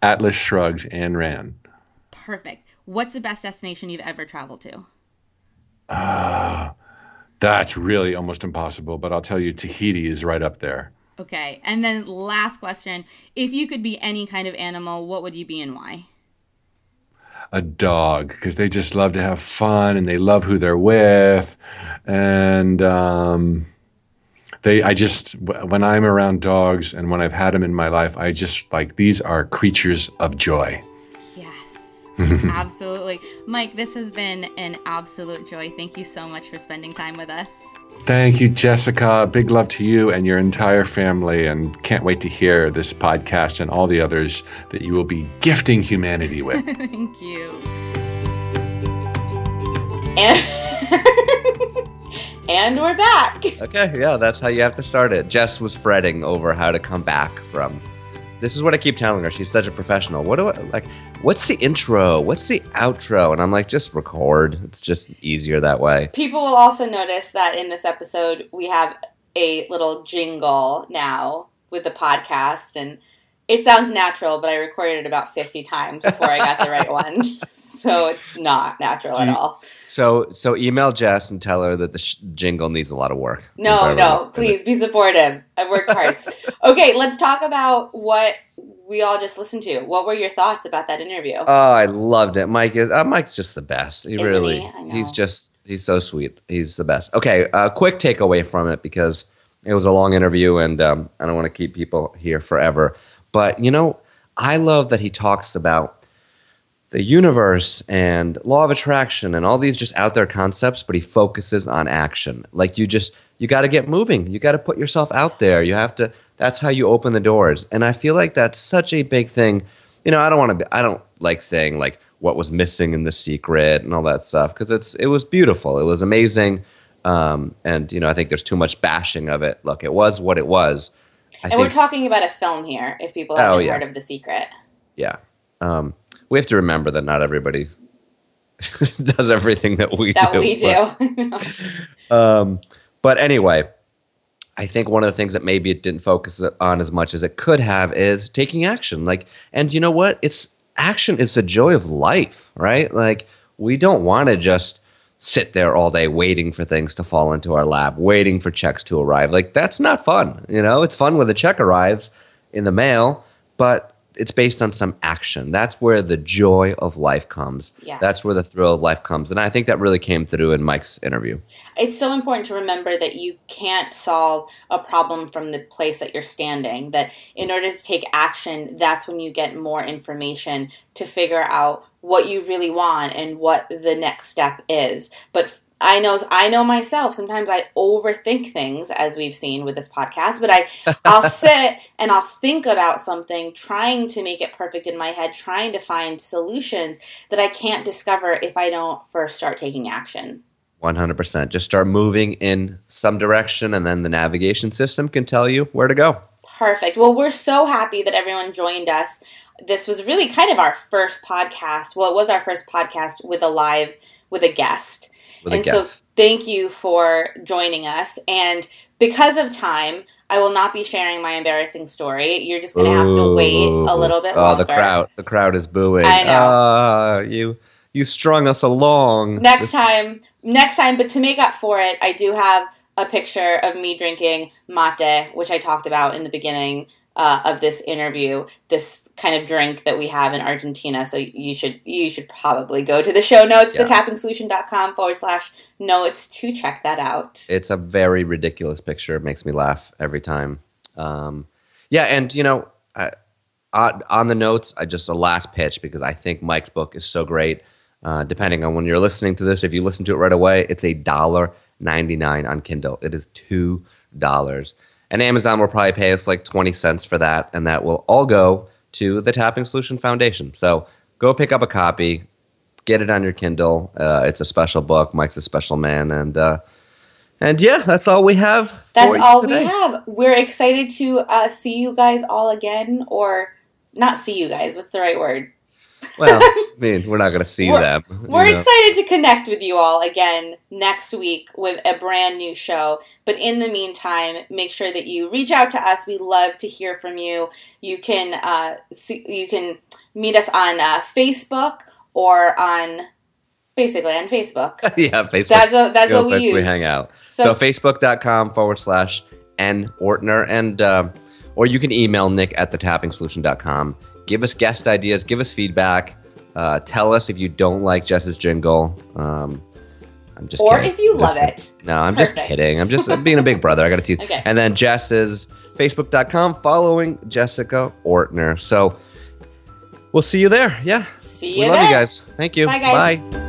atlas shrugged Ayn Rand perfect What's the best destination you've ever traveled to? Uh, that's really almost impossible, but I'll tell you, Tahiti is right up there. Okay. And then last question if you could be any kind of animal, what would you be and why? A dog, because they just love to have fun and they love who they're with. And, um, they i just when i'm around dogs and when i've had them in my life i just like these are creatures of joy Absolutely. Mike, this has been an absolute joy. Thank you so much for spending time with us. Thank you, Jessica. Big love to you and your entire family, and can't wait to hear this podcast and all the others that you will be gifting humanity with. Thank you. And, and we're back. Okay, yeah, that's how you have to start it. Jess was fretting over how to come back from this is what I keep telling her. She's such a professional. What do I like? What's the intro? What's the outro? And I'm like, just record. It's just easier that way. People will also notice that in this episode, we have a little jingle now with the podcast. And it sounds natural, but I recorded it about 50 times before I got the right one. So it's not natural you, at all. So so email Jess and tell her that the sh- jingle needs a lot of work. No, no, please be supportive. I've worked hard. okay, let's talk about what we all just listened to. What were your thoughts about that interview? Oh, I loved it. Mike is uh, Mike's just the best. He Isn't really he? he's just he's so sweet. He's the best. Okay, a uh, quick takeaway from it because it was a long interview and um, I don't want to keep people here forever. But you know, I love that he talks about the universe and law of attraction and all these just out there concepts, but he focuses on action. Like you just you got to get moving. You got to put yourself out there. You have to that's how you open the doors. And I feel like that's such a big thing. You know, I don't want to I don't like saying like what was missing in the secret and all that stuff because it's it was beautiful. It was amazing. Um, and you know, I think there's too much bashing of it. Look, it was what it was I and we're talking about a film here. If people Oh, haven't yeah. heard of The Secret, yeah. Um, we have to remember that not everybody does everything that we that do. we but- do. Um, but anyway, I think one of the things that maybe it didn't focus on as much as it could have is taking action. Like, and you know what? It's action is the joy of life, right? Like, we don't want to just sit there all day waiting for things to fall into our lap, waiting for checks to arrive. Like, that's not fun. You know, it's fun when the check arrives in the mail, but it's based on some action. That's where the joy of life comes. Yes. That's where the thrill of life comes. And I think that really came through in Mike's interview. it's so important to remember that you can't solve a problem from the place that you're standing. That in order to take action, that's when you get more information to figure out what you really want and what the next step is. But I know I know myself. Sometimes I overthink things, as we've seen with this podcast. But I, I'll sit and I'll think about something, trying to make it perfect in my head, trying to find solutions that I can't discover if I don't first start taking action. 100%. Just start moving in some direction, and then the navigation system can tell you where to go. Perfect. Well, we're so happy that everyone joined us. This was really kind of our first podcast. Well, it was our first podcast with a live with a guest. With a and guest. so thank you for joining us. And because of time, I will not be sharing my embarrassing story. You're just going to have to wait a little bit Oh, longer. the crowd! The crowd is booing. I know. Ah, you you strung us along. Next time, next time, but to make up for it, I do have a picture of me drinking mate, which I talked about in the beginning uh, of this interview. This kind of drink that we have in Argentina. So you should you should probably go to the show notes, Yeah. thetappingsolution.com forward slash notes to check that out. It's a very ridiculous picture. It makes me laugh every time. Um, yeah, and you know, I, on, on the notes, I just a last pitch because I think Mike's book is so great. Uh, depending on when you're listening to this, if you listen to it right away, it's a dollar ninety nine on Kindle. It is two dollars, and Amazon will probably pay us like twenty cents for that, and that will all go to the Tapping Solution Foundation. So go pick up a copy, get it on your Kindle. Uh, it's a special book. Mike's a special man, and uh, and yeah, that's all we have. That's all today. we have. We're excited to uh, see you guys all again, or not see you guys. What's the right word? Well, I mean, we're not going to see We're- them. We're know. excited to connect with you all again next week with a brand new show. But in the meantime, make sure that you reach out to us. We love to hear from you. You can uh, see, you can meet us on uh, Facebook or on basically on Facebook. yeah, Facebook. That's what that's Go what we use. We hang out. So, So, facebook.com forward slash N Ortner. And, um, or you can email Nick at thetappingsolution.com. Give us guest ideas, give us feedback. Uh, tell us if you don't like Jess's jingle. Um, I'm just or kidding. if you love just it. No, I'm just kidding. I'm just I'm being a big brother. I got to teach. Okay. And then Jess is facebook.com following Jessica Ortner. So we'll see you there. Yeah. See We you love there. you guys. Thank you. Bye, guys. Bye.